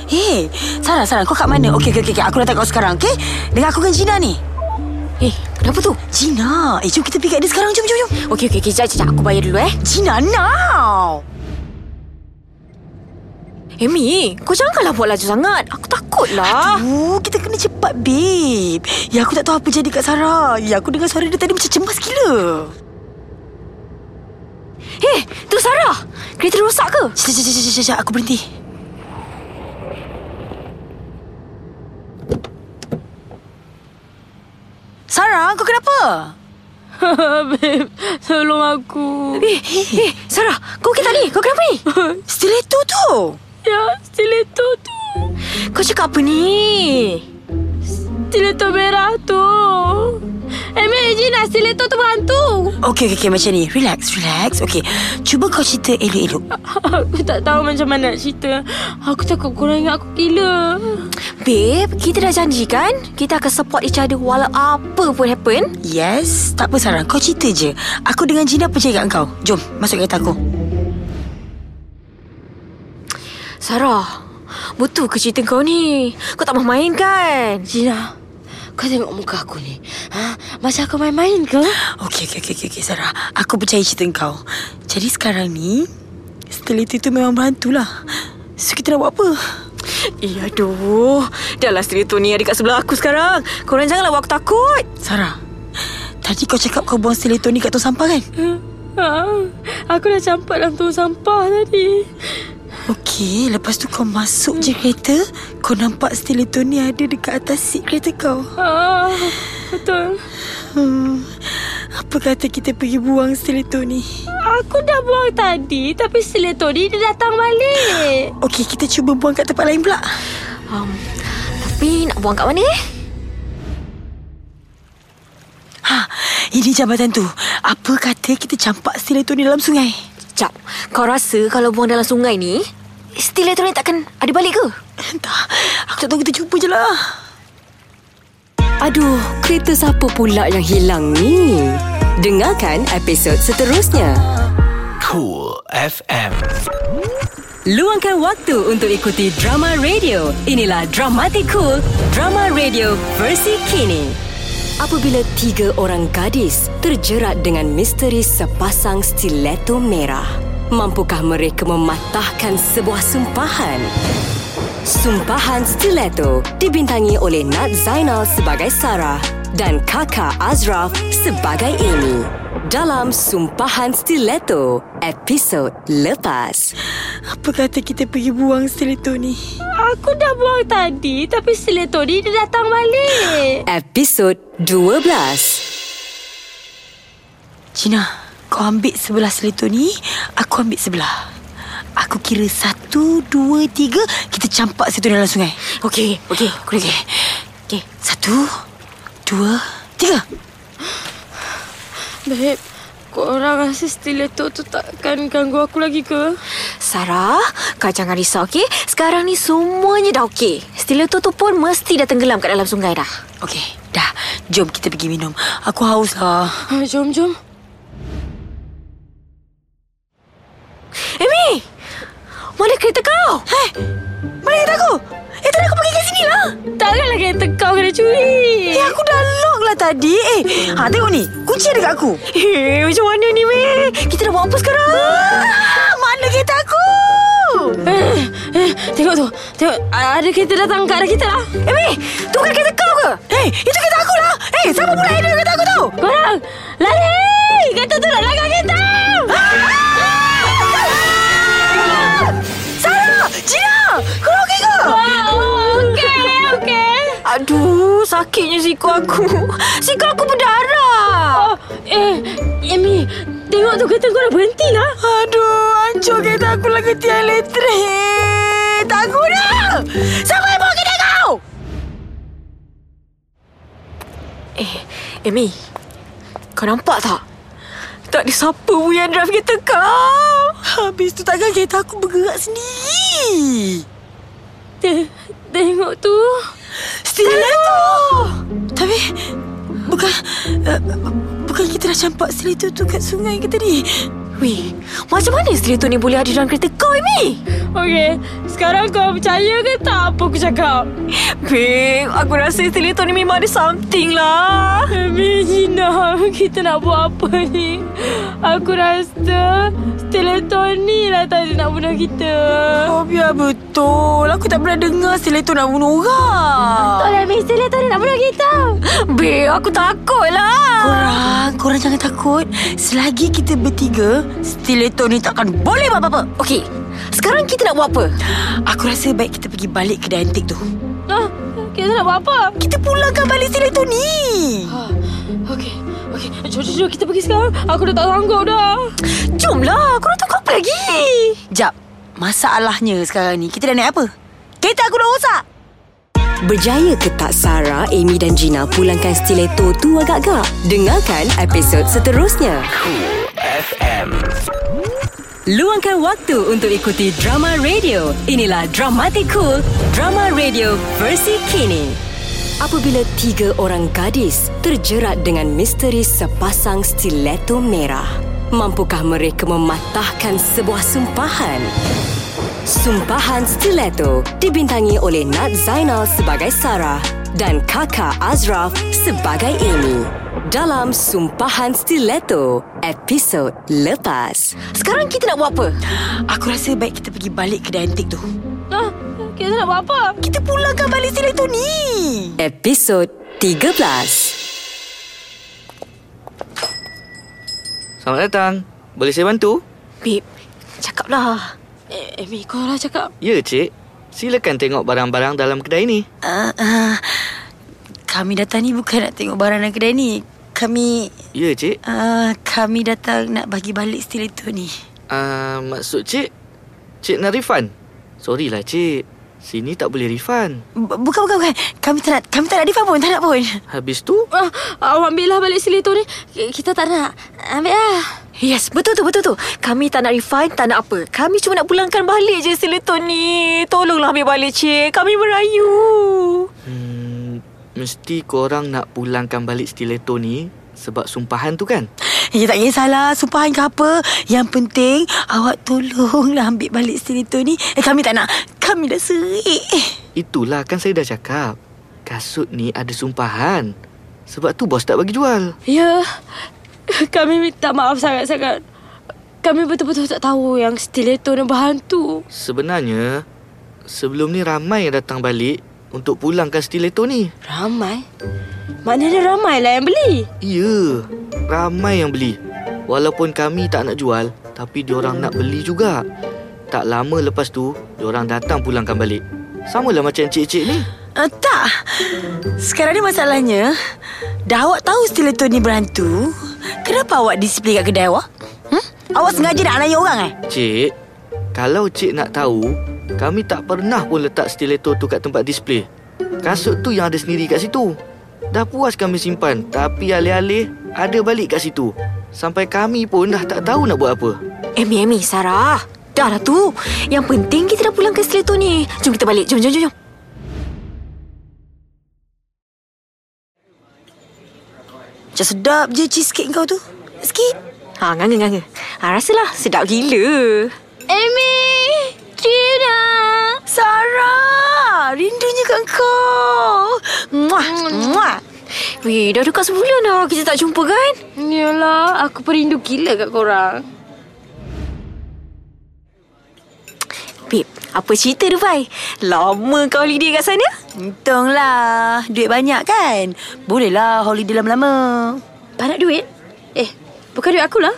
Hei, Sarah, Sarah, kau kat mana? Okey, okey, okey. Aku datang kau sekarang, okey? Dengan aku dengan Gina ni. Eh, kenapa tu? Gina. Eh, jom kita pergi kat dia sekarang. Jom, jom, jom. Okey, okey, okey. Sekejap, sekejap. Aku bayar dulu eh. Gina, now. Amy, kau janganlah buat laju sangat. Aku takutlah. Aduh, kita kena cepat, babe. Ya, aku tak tahu apa jadi kat Sarah. Ya, aku dengar suara dia tadi macam cemas gila. Eh, tu Sarah. Kereta rosak ke? Sekejap, sekejap, sekejap. Aku berhenti. Sarah, kau kenapa? Babe, tolong aku. Eh, eh, Sarah, kau okey tak ni? Kau kenapa ni? Stiletto tu. Ya, stiletto tu. Kau cakap apa ni? Stiletto merah tu. Amy, Gina, Gina, stiletto tu berhantu. Okey, okey, okey. Macam ni. Relax, relax. Okey. Cuba kau cerita elok-elok. Aku tak tahu macam mana nak cerita. Aku takut korang ingat aku gila. Babe, kita dah janji kan? Kita akan support each other walau apa pun happen. Yes. Tak apa, Sarah. Kau cerita je. Aku dengan Gina percaya kat kau. Jom, masuk kereta aku. Sarah, betul ke cerita kau ni? Kau tak mahu main kan? Gina, kau tengok muka aku ni. Ha? Macam aku main-main ke? Okey, okey, okey, okey, okay, Sarah. Aku percaya cerita kau. Jadi sekarang ni, stiletto itu memang berhantulah. So, kita nak buat apa? Eh, aduh. Dah lah stiletto ni ada kat sebelah aku sekarang. Korang janganlah buat aku takut. Sarah, tadi kau cakap kau buang stiletto ni kat tong sampah kan? Ha, aku dah campak dalam tong sampah tadi. Okey, lepas tu kau masuk je kereta, kau nampak stiletto ni ada dekat atas seat kereta kau. Ha, betul. Hmm, apa kata kita pergi buang stiletto ni? Aku dah buang tadi tapi stiletto ni dia datang balik. Okey, kita cuba buang kat tempat lain pula. Um, tapi nak buang kat mana eh? Ha, ini jambatan tu. Apa kata kita campak stiletto ni dalam sungai? Jap, kau rasa kalau buang dalam sungai ni, stiletto ni takkan ada balik ke? Entah, aku tak tahu kita cuba je lah. Aduh, kereta siapa pula yang hilang ni? Dengarkan episod seterusnya. Cool FM. Luangkan waktu untuk ikuti drama radio. Inilah Dramatic Cool, drama radio versi kini. Apabila tiga orang gadis terjerat dengan misteri sepasang stiletto merah, mampukah mereka mematahkan sebuah sumpahan? Sumpahan Stiletto dibintangi oleh Nat Zainal sebagai Sarah dan kakak Azraf sebagai Amy. Dalam Sumpahan Stiletto, episod lepas. Apa kata kita pergi buang stiletto ni? Aku dah buang tadi tapi stiletto ni dia datang balik. Episod 12. Cina, kau ambil sebelah stiletto ni, aku ambil sebelah. Aku kira satu, dua, tiga, kita campak situ dalam sungai. Okey, okey, aku okey. Okey, satu, dua, tiga. Babe, korang rasa stiletto tu takkan ganggu aku lagi ke? Sarah, kau jangan risau, okey? Sekarang ni semuanya dah okey. Stiletto tu pun mesti dah tenggelam kat dalam sungai dah. Okey, dah. Jom kita pergi minum. Aku haus lah. Ha, jom, jom. Amy! Mana kereta kau? Hei, mana kereta aku? Eh, tadi aku pergi sini lah. Takkanlah kereta kau kena curi. Eh, aku dah lock lah tadi. Eh, ha, tengok ni. Kunci ada kat aku. Eh, macam mana ni, Mei? Kita dah buat apa sekarang? Ah, mana kereta aku? Eh, eh, tengok tu. Tengok, ada kereta datang ke arah kita lah. Eh, Mei, tu kan kereta kau ke? Eh, itu kereta aku lah. Eh, siapa pula ada kereta aku tu? Korang, lari! Kereta tu nak langgar kita! Sarah! Gina! Kau Aduh, sakitnya siku aku. Siku aku berdarah. Oh, eh, Amy, tengok tu kereta kau dah berhenti lah. Aduh, hancur kereta aku lagi tiang elektrik. Tak guna. Siapa yang bawa kereta kau? Eh, Amy, kau nampak tak? Tak ada siapa pun yang drive kereta kau. Habis tu takkan kereta aku bergerak sendiri. Te- tengok tu. Stiletto! Tapi, bukan... Uh, bukan kita dah campak stiletto tu kat sungai ke tadi? Weh, macam mana stiletto ni boleh ada dalam kereta kau, Amy? Okey, sekarang kau percaya ke tak apa aku cakap? Babe, aku rasa stiletto ni memang ada something lah. Amy, Gina, kita nak buat apa ni? Aku rasa stiletto ni lah tadi nak bunuh kita. Oh, biar betul. Aku tak pernah dengar stiletto nak bunuh orang. Tak lah, Amy, stiletto ni nak bunuh kita. Babe, aku takut lah. Korang, korang jangan takut. Selagi kita bertiga, stiletto ni takkan boleh buat apa-apa. Okey, sekarang kita nak buat apa? Aku rasa baik kita pergi balik kedai antik tu. Ah, kita nak buat apa? Kita pulangkan balik stiletto ni. Ah, Okey, okey. Jom, jom, jom, kita pergi sekarang. Aku dah tak sanggup dah. Jomlah, korang tunggu apa lagi? Jap, masalahnya sekarang ni kita dah naik apa? Kereta aku dah rosak. Berjaya ke tak Sarah, Amy dan Gina pulangkan stiletto tu agak-agak? Dengarkan episod seterusnya. Cool FM. Luangkan waktu untuk ikuti drama radio. Inilah Dramatic Cool, drama radio versi kini. Apabila tiga orang gadis terjerat dengan misteri sepasang stiletto merah, mampukah mereka mematahkan sebuah sumpahan? Sumpahan Stiletto dibintangi oleh Nat Zainal sebagai Sarah dan kakak Azraf sebagai Amy. Dalam Sumpahan Stiletto, episod lepas. Sekarang kita nak buat apa? Aku rasa baik kita pergi balik kedai antik tu. Ah, kita nak buat apa? Kita pulangkan balik stiletto ni. Episod 13. Selamat datang. Boleh saya bantu? Bib, cakaplah. Eh, Amy, kau lah cakap. Ya, cik. Silakan tengok barang-barang dalam kedai ni. Uh, uh, kami datang ni bukan nak tengok barang dalam kedai ni. Kami Ya, cik. uh, kami datang nak bagi balik stiletto ni. Uh, maksud cik, cik nak refund? Sorry lah, cik. Sini tak boleh refund. B- bukan bukan bukan. Kami tak nak kami tak nak refund pun, tak nak pun. Habis tu, Ah, awak ambil lah balik stiletto ni. K- Kita tak nak. Ambil lah. Yes, betul tu, betul tu. Kami tak nak refund, tak nak apa. Kami cuma nak pulangkan balik je stiletto ni. Tolonglah ambil balik, cik. Kami merayu. hmm, mesti korang nak pulangkan balik stiletto ni sebab sumpahan tu kan? Ya, tak kisahlah. Sumpahan ke apa. Yang penting, awak tolonglah ambil balik stiletto ni. Eh, kami tak nak. Kami dah serik. Itulah kan saya dah cakap. Kasut ni ada sumpahan. Sebab tu bos tak bagi jual. Ya. Kami minta maaf sangat-sangat. Kami betul-betul tak tahu yang stiletto ni berhantu. Sebenarnya, sebelum ni ramai yang datang balik untuk pulangkan stiletto ni. Ramai? Maknanya ramai lah yang beli. Ya, ramai yang beli. Walaupun kami tak nak jual, tapi diorang nak beli juga. Tak lama lepas tu, diorang datang pulangkan balik. Samalah macam cik-cik ni. Uh, tak. Sekarang ni masalahnya, dah awak tahu stiletto ni berhantu, kenapa awak display kat kedai awak? Hmm? Awak sengaja nak layan orang eh? Cik, kalau cik nak tahu, kami tak pernah pun letak stiletto tu kat tempat display. Kasut tu yang ada sendiri kat situ. Dah puas kami simpan, tapi alih-alih ada balik kat situ. Sampai kami pun dah tak tahu nak buat apa. Amy, Amy, Sarah. Dah lah tu. Yang penting kita dah pulang ke stiletto ni. Jom kita balik. Jom, jom, jom. jom. Macam sedap je cheesecake kau tu. Sikit. Ha, nganga, nganga. Ha, rasalah sedap gila. Amy! Gina! Sarah, rindunya kat kau. Muah, muah. Weh, dah dekat sebulan dah kita tak jumpa kan? Yalah, aku perindu gila kat korang. Beb, apa cerita Dubai? Lama kau holiday kat sana? Untunglah. Duit banyak kan? Bolehlah holiday lama-lama. Banyak duit? Eh, bukan duit aku lah.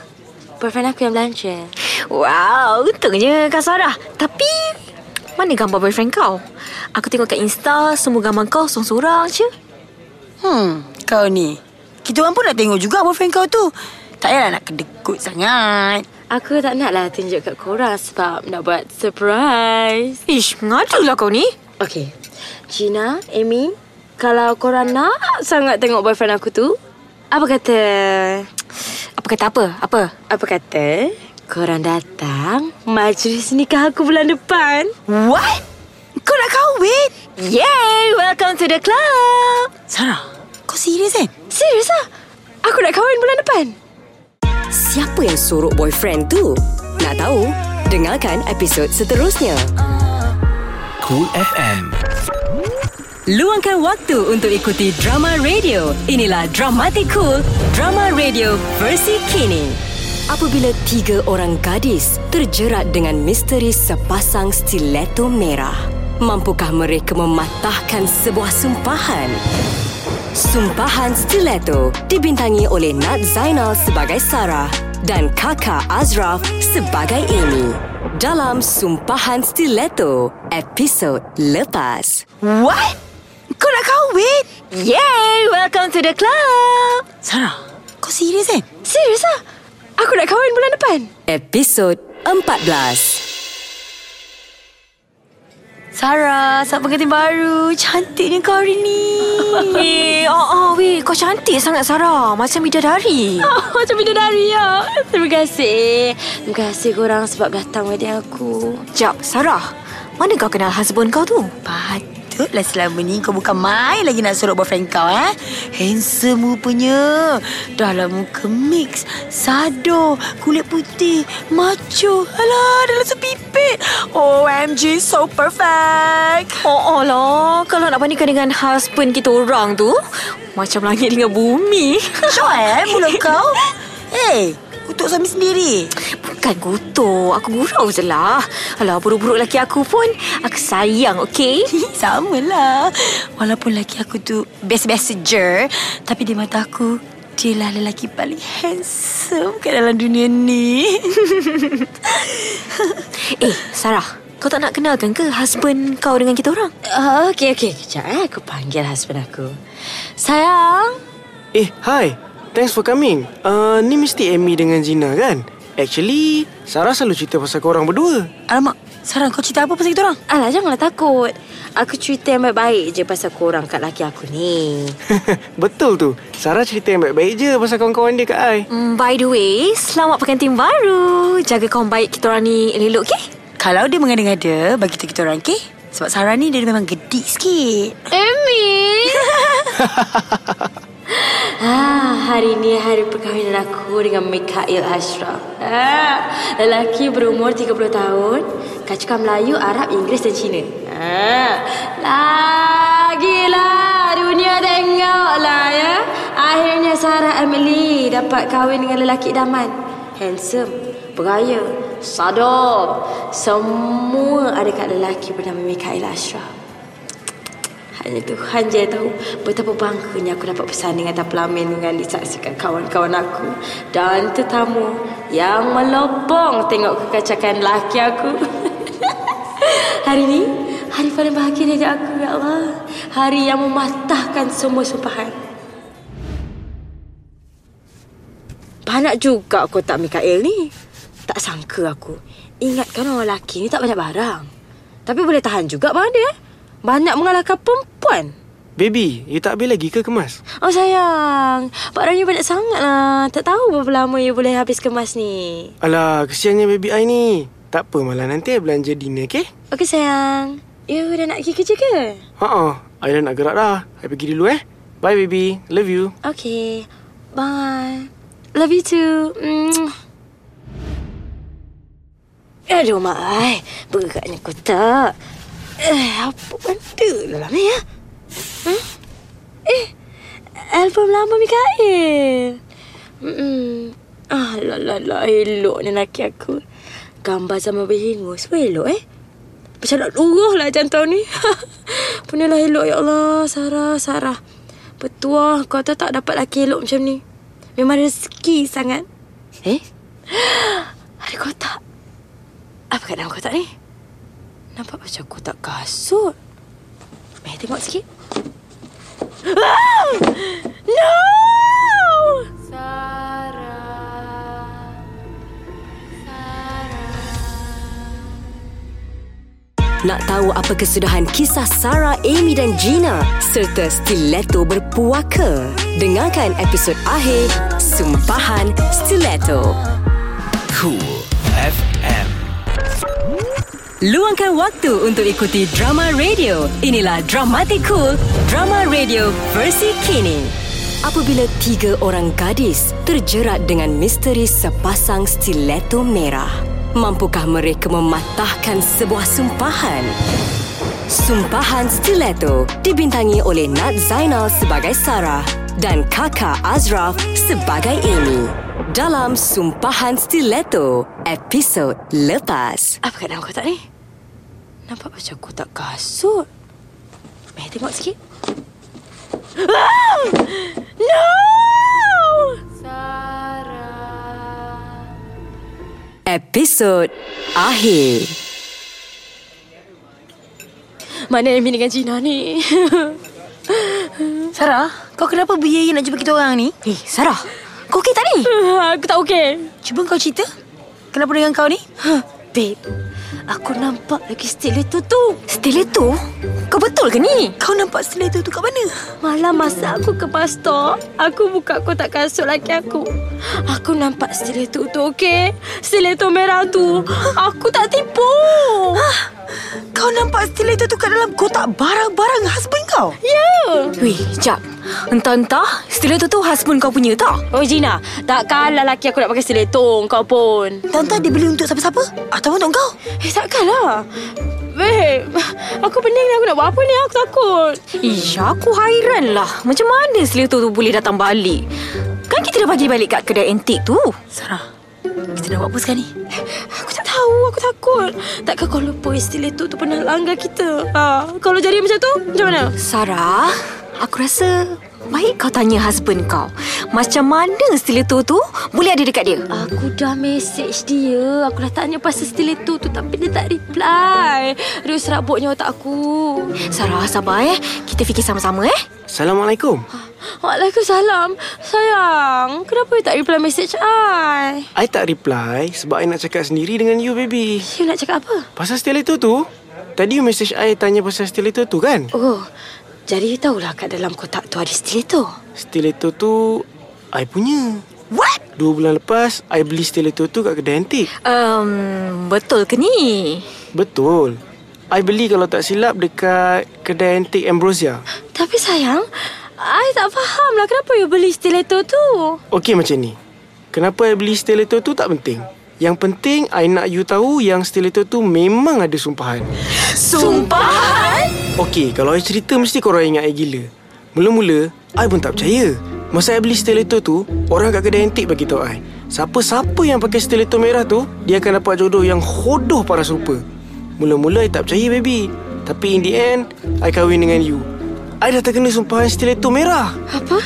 Boyfriend aku yang belanja. Wow, untungnya Kak Sarah. Tapi, mana gambar boyfriend kau? Aku tengok kat Insta, semua gambar kau sorang-sorang je. Hmm, kau ni. Kita orang pun nak tengok juga boyfriend kau tu. Tak payahlah nak kedekut sangat. Aku tak nak lah tunjuk kat korang sebab nak buat surprise. Ish, ngadulah kau ni. Okay. Gina, Amy, kalau korang nak sangat tengok boyfriend aku tu, apa kata... Apa kata apa? Apa? Apa kata korang datang majlis nikah aku bulan depan? What? Kau nak kahwin? Yay! Welcome to the club! Sarah, kau serius kan? Serius lah? Aku nak kahwin bulan depan. Siapa yang sorok boyfriend tu? Nak tahu? Dengarkan episod seterusnya. Cool FM. Luangkan waktu untuk ikuti drama radio. Inilah Dramatic Cool, drama radio versi kini. Apabila tiga orang gadis terjerat dengan misteri sepasang stiletto merah, mampukah mereka mematahkan sebuah sumpahan? Sumpahan Stiletto dibintangi oleh Nat Zainal sebagai Sarah dan kakak Azraf sebagai Amy. Dalam Sumpahan Stiletto, episod lepas. What? Kau nak kahwin? Yay! Welcome to the club! Sarah, kau serius kan? Serius lah? Aku nak kahwin bulan depan. Episod 14. Sarah, saat pengantin baru. Cantiknya kau hari ni. Eh, oh, oh, weh, kau cantik sangat Sarah. Macam bidadari. Oh, macam bidadari ya. Terima kasih. Terima kasih korang sebab datang wedding aku. Jap, Sarah. Mana kau kenal husband kau tu? Patutlah selama ni kau bukan main lagi nak sorok boyfriend kau eh. Handsome rupanya. Dah lah muka mix. Sado. Kulit putih. Macho. Alah, dah langsung pipit. OMG, so perfect. Oh, oh lah. Kalau nak bandingkan dengan husband kita orang tu, macam langit dengan bumi. Syok eh mulut kau. Eh, untuk suami sendiri. Bukan kutuk. Aku gurau je lah. Alah, buruk-buruk lelaki aku pun, aku sayang, okey? Sama lah. Walaupun lelaki aku tu biasa-biasa je. Tapi di mata aku, dia lah lelaki paling handsome kat dalam dunia ni. eh, Sarah. Kau tak nak kenalkan ke husband kau dengan kita orang? Uh, okey, okey. Kejap eh. Aku panggil husband aku. Sayang. Eh, hi. Thanks for coming. Uh, ni mesti Amy dengan Zina kan? Actually, Sarah selalu cerita pasal korang berdua. Alamak, Sarah kau cerita apa pasal kita orang? Alah, janganlah takut. Aku cerita yang baik-baik je pasal korang kat laki aku ni. Betul tu. Sarah cerita yang baik-baik je pasal kawan-kawan dia kat I. Mm, by the way, selamat pengantin baru. Jaga kawan baik kita orang ni elok, okey? Kalau dia mengada-ngada, bagi kita kita orang, okay? Sebab Sarah ni dia memang gedik sikit. Amy. ah, hari ni hari perkahwinan aku dengan Mikael Ashraf. Ah, lelaki berumur 30 tahun, kacukah Melayu, Arab, Inggeris dan Cina. Ah, lagilah dunia tengoklah ya. Akhirnya Sarah Emily dapat kahwin dengan lelaki idaman. Handsome, bergaya, sadar. Semua ada kat lelaki bernama Mikael Ashraf. Hanya Tuhan je tahu betapa bangganya aku dapat bersanding atas pelamin dengan disaksikan kawan-kawan aku dan tetamu yang melopong tengok kekacakan lelaki aku. hari ni, hari paling bahagia dari aku, ya Allah. Hari yang mematahkan semua sumpahan. Banyak juga aku tak Mikael ni. Tak sangka aku. Ingatkan orang lelaki ni tak banyak barang. Tapi boleh tahan juga barang dia. Banyak mengalahkan perempuan. Baby, you tak habis lagi ke kemas? Oh sayang, barang you banyak sangat lah. Tak tahu berapa lama you boleh habis kemas ni. Alah, kesiannya baby I ni. Tak apa, malah nanti I belanja dinner, okay? Okey sayang. You dah nak pergi kerja ke? Ha-ha, I dah nak gerak dah. I pergi dulu eh. Bye baby, love you. Okay. Bye. Love you too. Mm. Aduh, Mak Ai. Beratnya kotak. Eh, apa benda dalam ni, ya? Hmm? Eh, album lama Mikael. Hmm. Ah, la la la, elok ni laki aku. Gambar zaman berhingus pun elok, eh? Macam nak luruh lah jantung ni. Punyalah elok, ya Allah. Sarah, Sarah. Betul, kau tahu tak dapat laki elok macam ni. Memang rezeki sangat. Eh? Ada kotak. Apa kat dalam kotak ni? Nampak macam kotak kasut. Mari tengok sikit. Ah! No! Nak tahu apa kesudahan kisah Sarah, Amy dan Gina serta Stiletto berpuaka? Dengarkan episod akhir Sumpahan Stiletto. Cool FM. Luangkan waktu untuk ikuti drama radio. Inilah Dramatic Cool, drama radio versi kini. Apabila tiga orang gadis terjerat dengan misteri sepasang stiletto merah, mampukah mereka mematahkan sebuah sumpahan? Sumpahan Stiletto dibintangi oleh Nat Zainal sebagai Sarah dan kakak Azraf sebagai Amy. Dalam Sumpahan Stiletto, episod lepas. Apa kat dalam kotak ni? Nampak macam kotak kasut. Mari tengok sikit. Ah! No! Episod akhir. Mana Amy dengan Gina ni? Sarah, kau kenapa beraya nak jumpa kita orang ni? Eh, Sarah. Kau okey tak ni? Aku tak okey. Cuba kau cerita. Kenapa dengan kau ni? Huh, babe, Aku nampak lagi stiletto tu. Stiletto? Kau betul ke ni? Kau nampak stiletto tu kat mana? Malam masa aku ke stop, aku buka kotak kasut laki aku. Aku nampak stiletto tu, okey? Stiletto merah tu. Aku tak tipu. Kau nampak stiletto tu kat dalam kotak barang-barang husband kau? Ya. Weh, jap. Entah-entah, stiletto tu husband kau punya tak? Oh Gina, takkanlah laki aku nak pakai stiletto kau pun. Tante dia beli untuk siapa-siapa? Atau untuk kau? Eh, takkanlah. Babe, aku pening ni aku nak buat apa ni? Aku takut. Iya, aku hairan lah. Macam mana stiletto tu boleh datang balik? Kan kita dah bagi balik kat kedai antik tu. Sarah, kita nak buat apa sekarang ni? Aku tak tahu, aku takut. Takkan kau lupa stiletto tu pernah langgar kita? Ha, kalau jadi macam tu, macam mana? Sarah, aku rasa baik kau tanya husband kau. Macam mana stiletto tu boleh ada dekat dia? Aku dah message dia. Aku dah tanya pasal stiletto tu tapi dia tak reply. Aduh, serabutnya otak aku. Sarah, sabar eh. Kita fikir sama-sama eh. Assalamualaikum. Waalaikumsalam. Sayang, kenapa you tak reply message I? I tak reply sebab I nak cakap sendiri dengan you, baby. You nak cakap apa? Pasal stiletto tu, tadi you message I tanya pasal stiletto tu kan? Oh, jadi you tahulah kat dalam kotak tu ada stiletto. Stiletto tu, I punya. What? Dua bulan lepas, I beli stiletto tu kat kedai antik. Um, betul ke ni? Betul. I beli kalau tak silap dekat kedai antik Ambrosia. Tapi sayang, I tak faham lah kenapa you beli stiletto tu. Okey macam ni. Kenapa I beli stiletto tu tak penting. Yang penting, I nak you tahu yang stiletto tu memang ada sumpahan. Sumpahan? Okey, kalau I cerita mesti korang ingat I gila. Mula-mula, I pun tak percaya. Masa I beli stiletto tu, orang kat kedai antik bagi tahu I. Siapa-siapa yang pakai stiletto merah tu, dia akan dapat jodoh yang hodoh paras rupa. Mula-mula I tak percaya baby. Tapi in the end, I kahwin dengan you. I dah terkena sumpahan stiletto merah. Apa?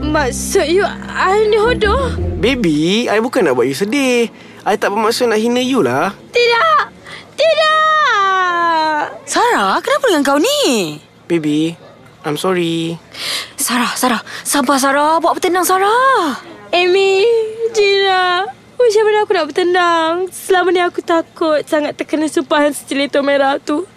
Maksud you, I ni hodoh? Baby, I bukan nak buat you sedih. I tak bermaksud nak hina you lah. Tidak! Tidak! Sarah, kenapa dengan kau ni? Baby, I'm sorry. Sarah, Sarah. Sabar, Sarah. Buat bertenang, Sarah. Amy, Gina, macam mana aku nak bertenang? Selama ni aku takut sangat terkena sumpahan stiletto merah tu.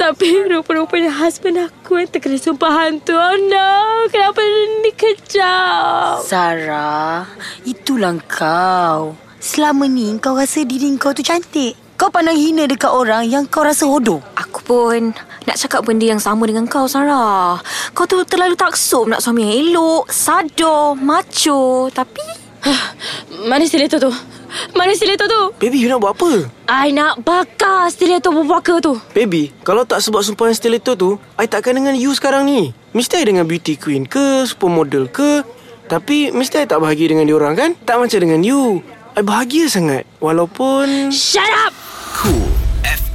Tapi rupa-rupanya husband aku yang terkena sumpahan tu. Oh no, kenapa ni kejam? Sarah, itulah kau. Selama ni kau rasa diri kau tu cantik. Kau pandang hina dekat orang yang kau rasa hodoh. Aku pun nak cakap benda yang sama dengan kau, Sarah. Kau tu terlalu taksub nak suami yang elok, sado, macho. Tapi... Mana stiletto tu? Mana stiletto tu? Baby, you nak buat apa? I nak bakar stiletto berbaka tu. Baby, kalau tak sebab sumpahan stiletto tu, I takkan dengan you sekarang ni. Mesti I dengan beauty queen ke, supermodel ke. Tapi mesti I tak bahagia dengan diorang kan? Tak macam dengan you bahagia sangat walaupun Shut up. Cool. FM.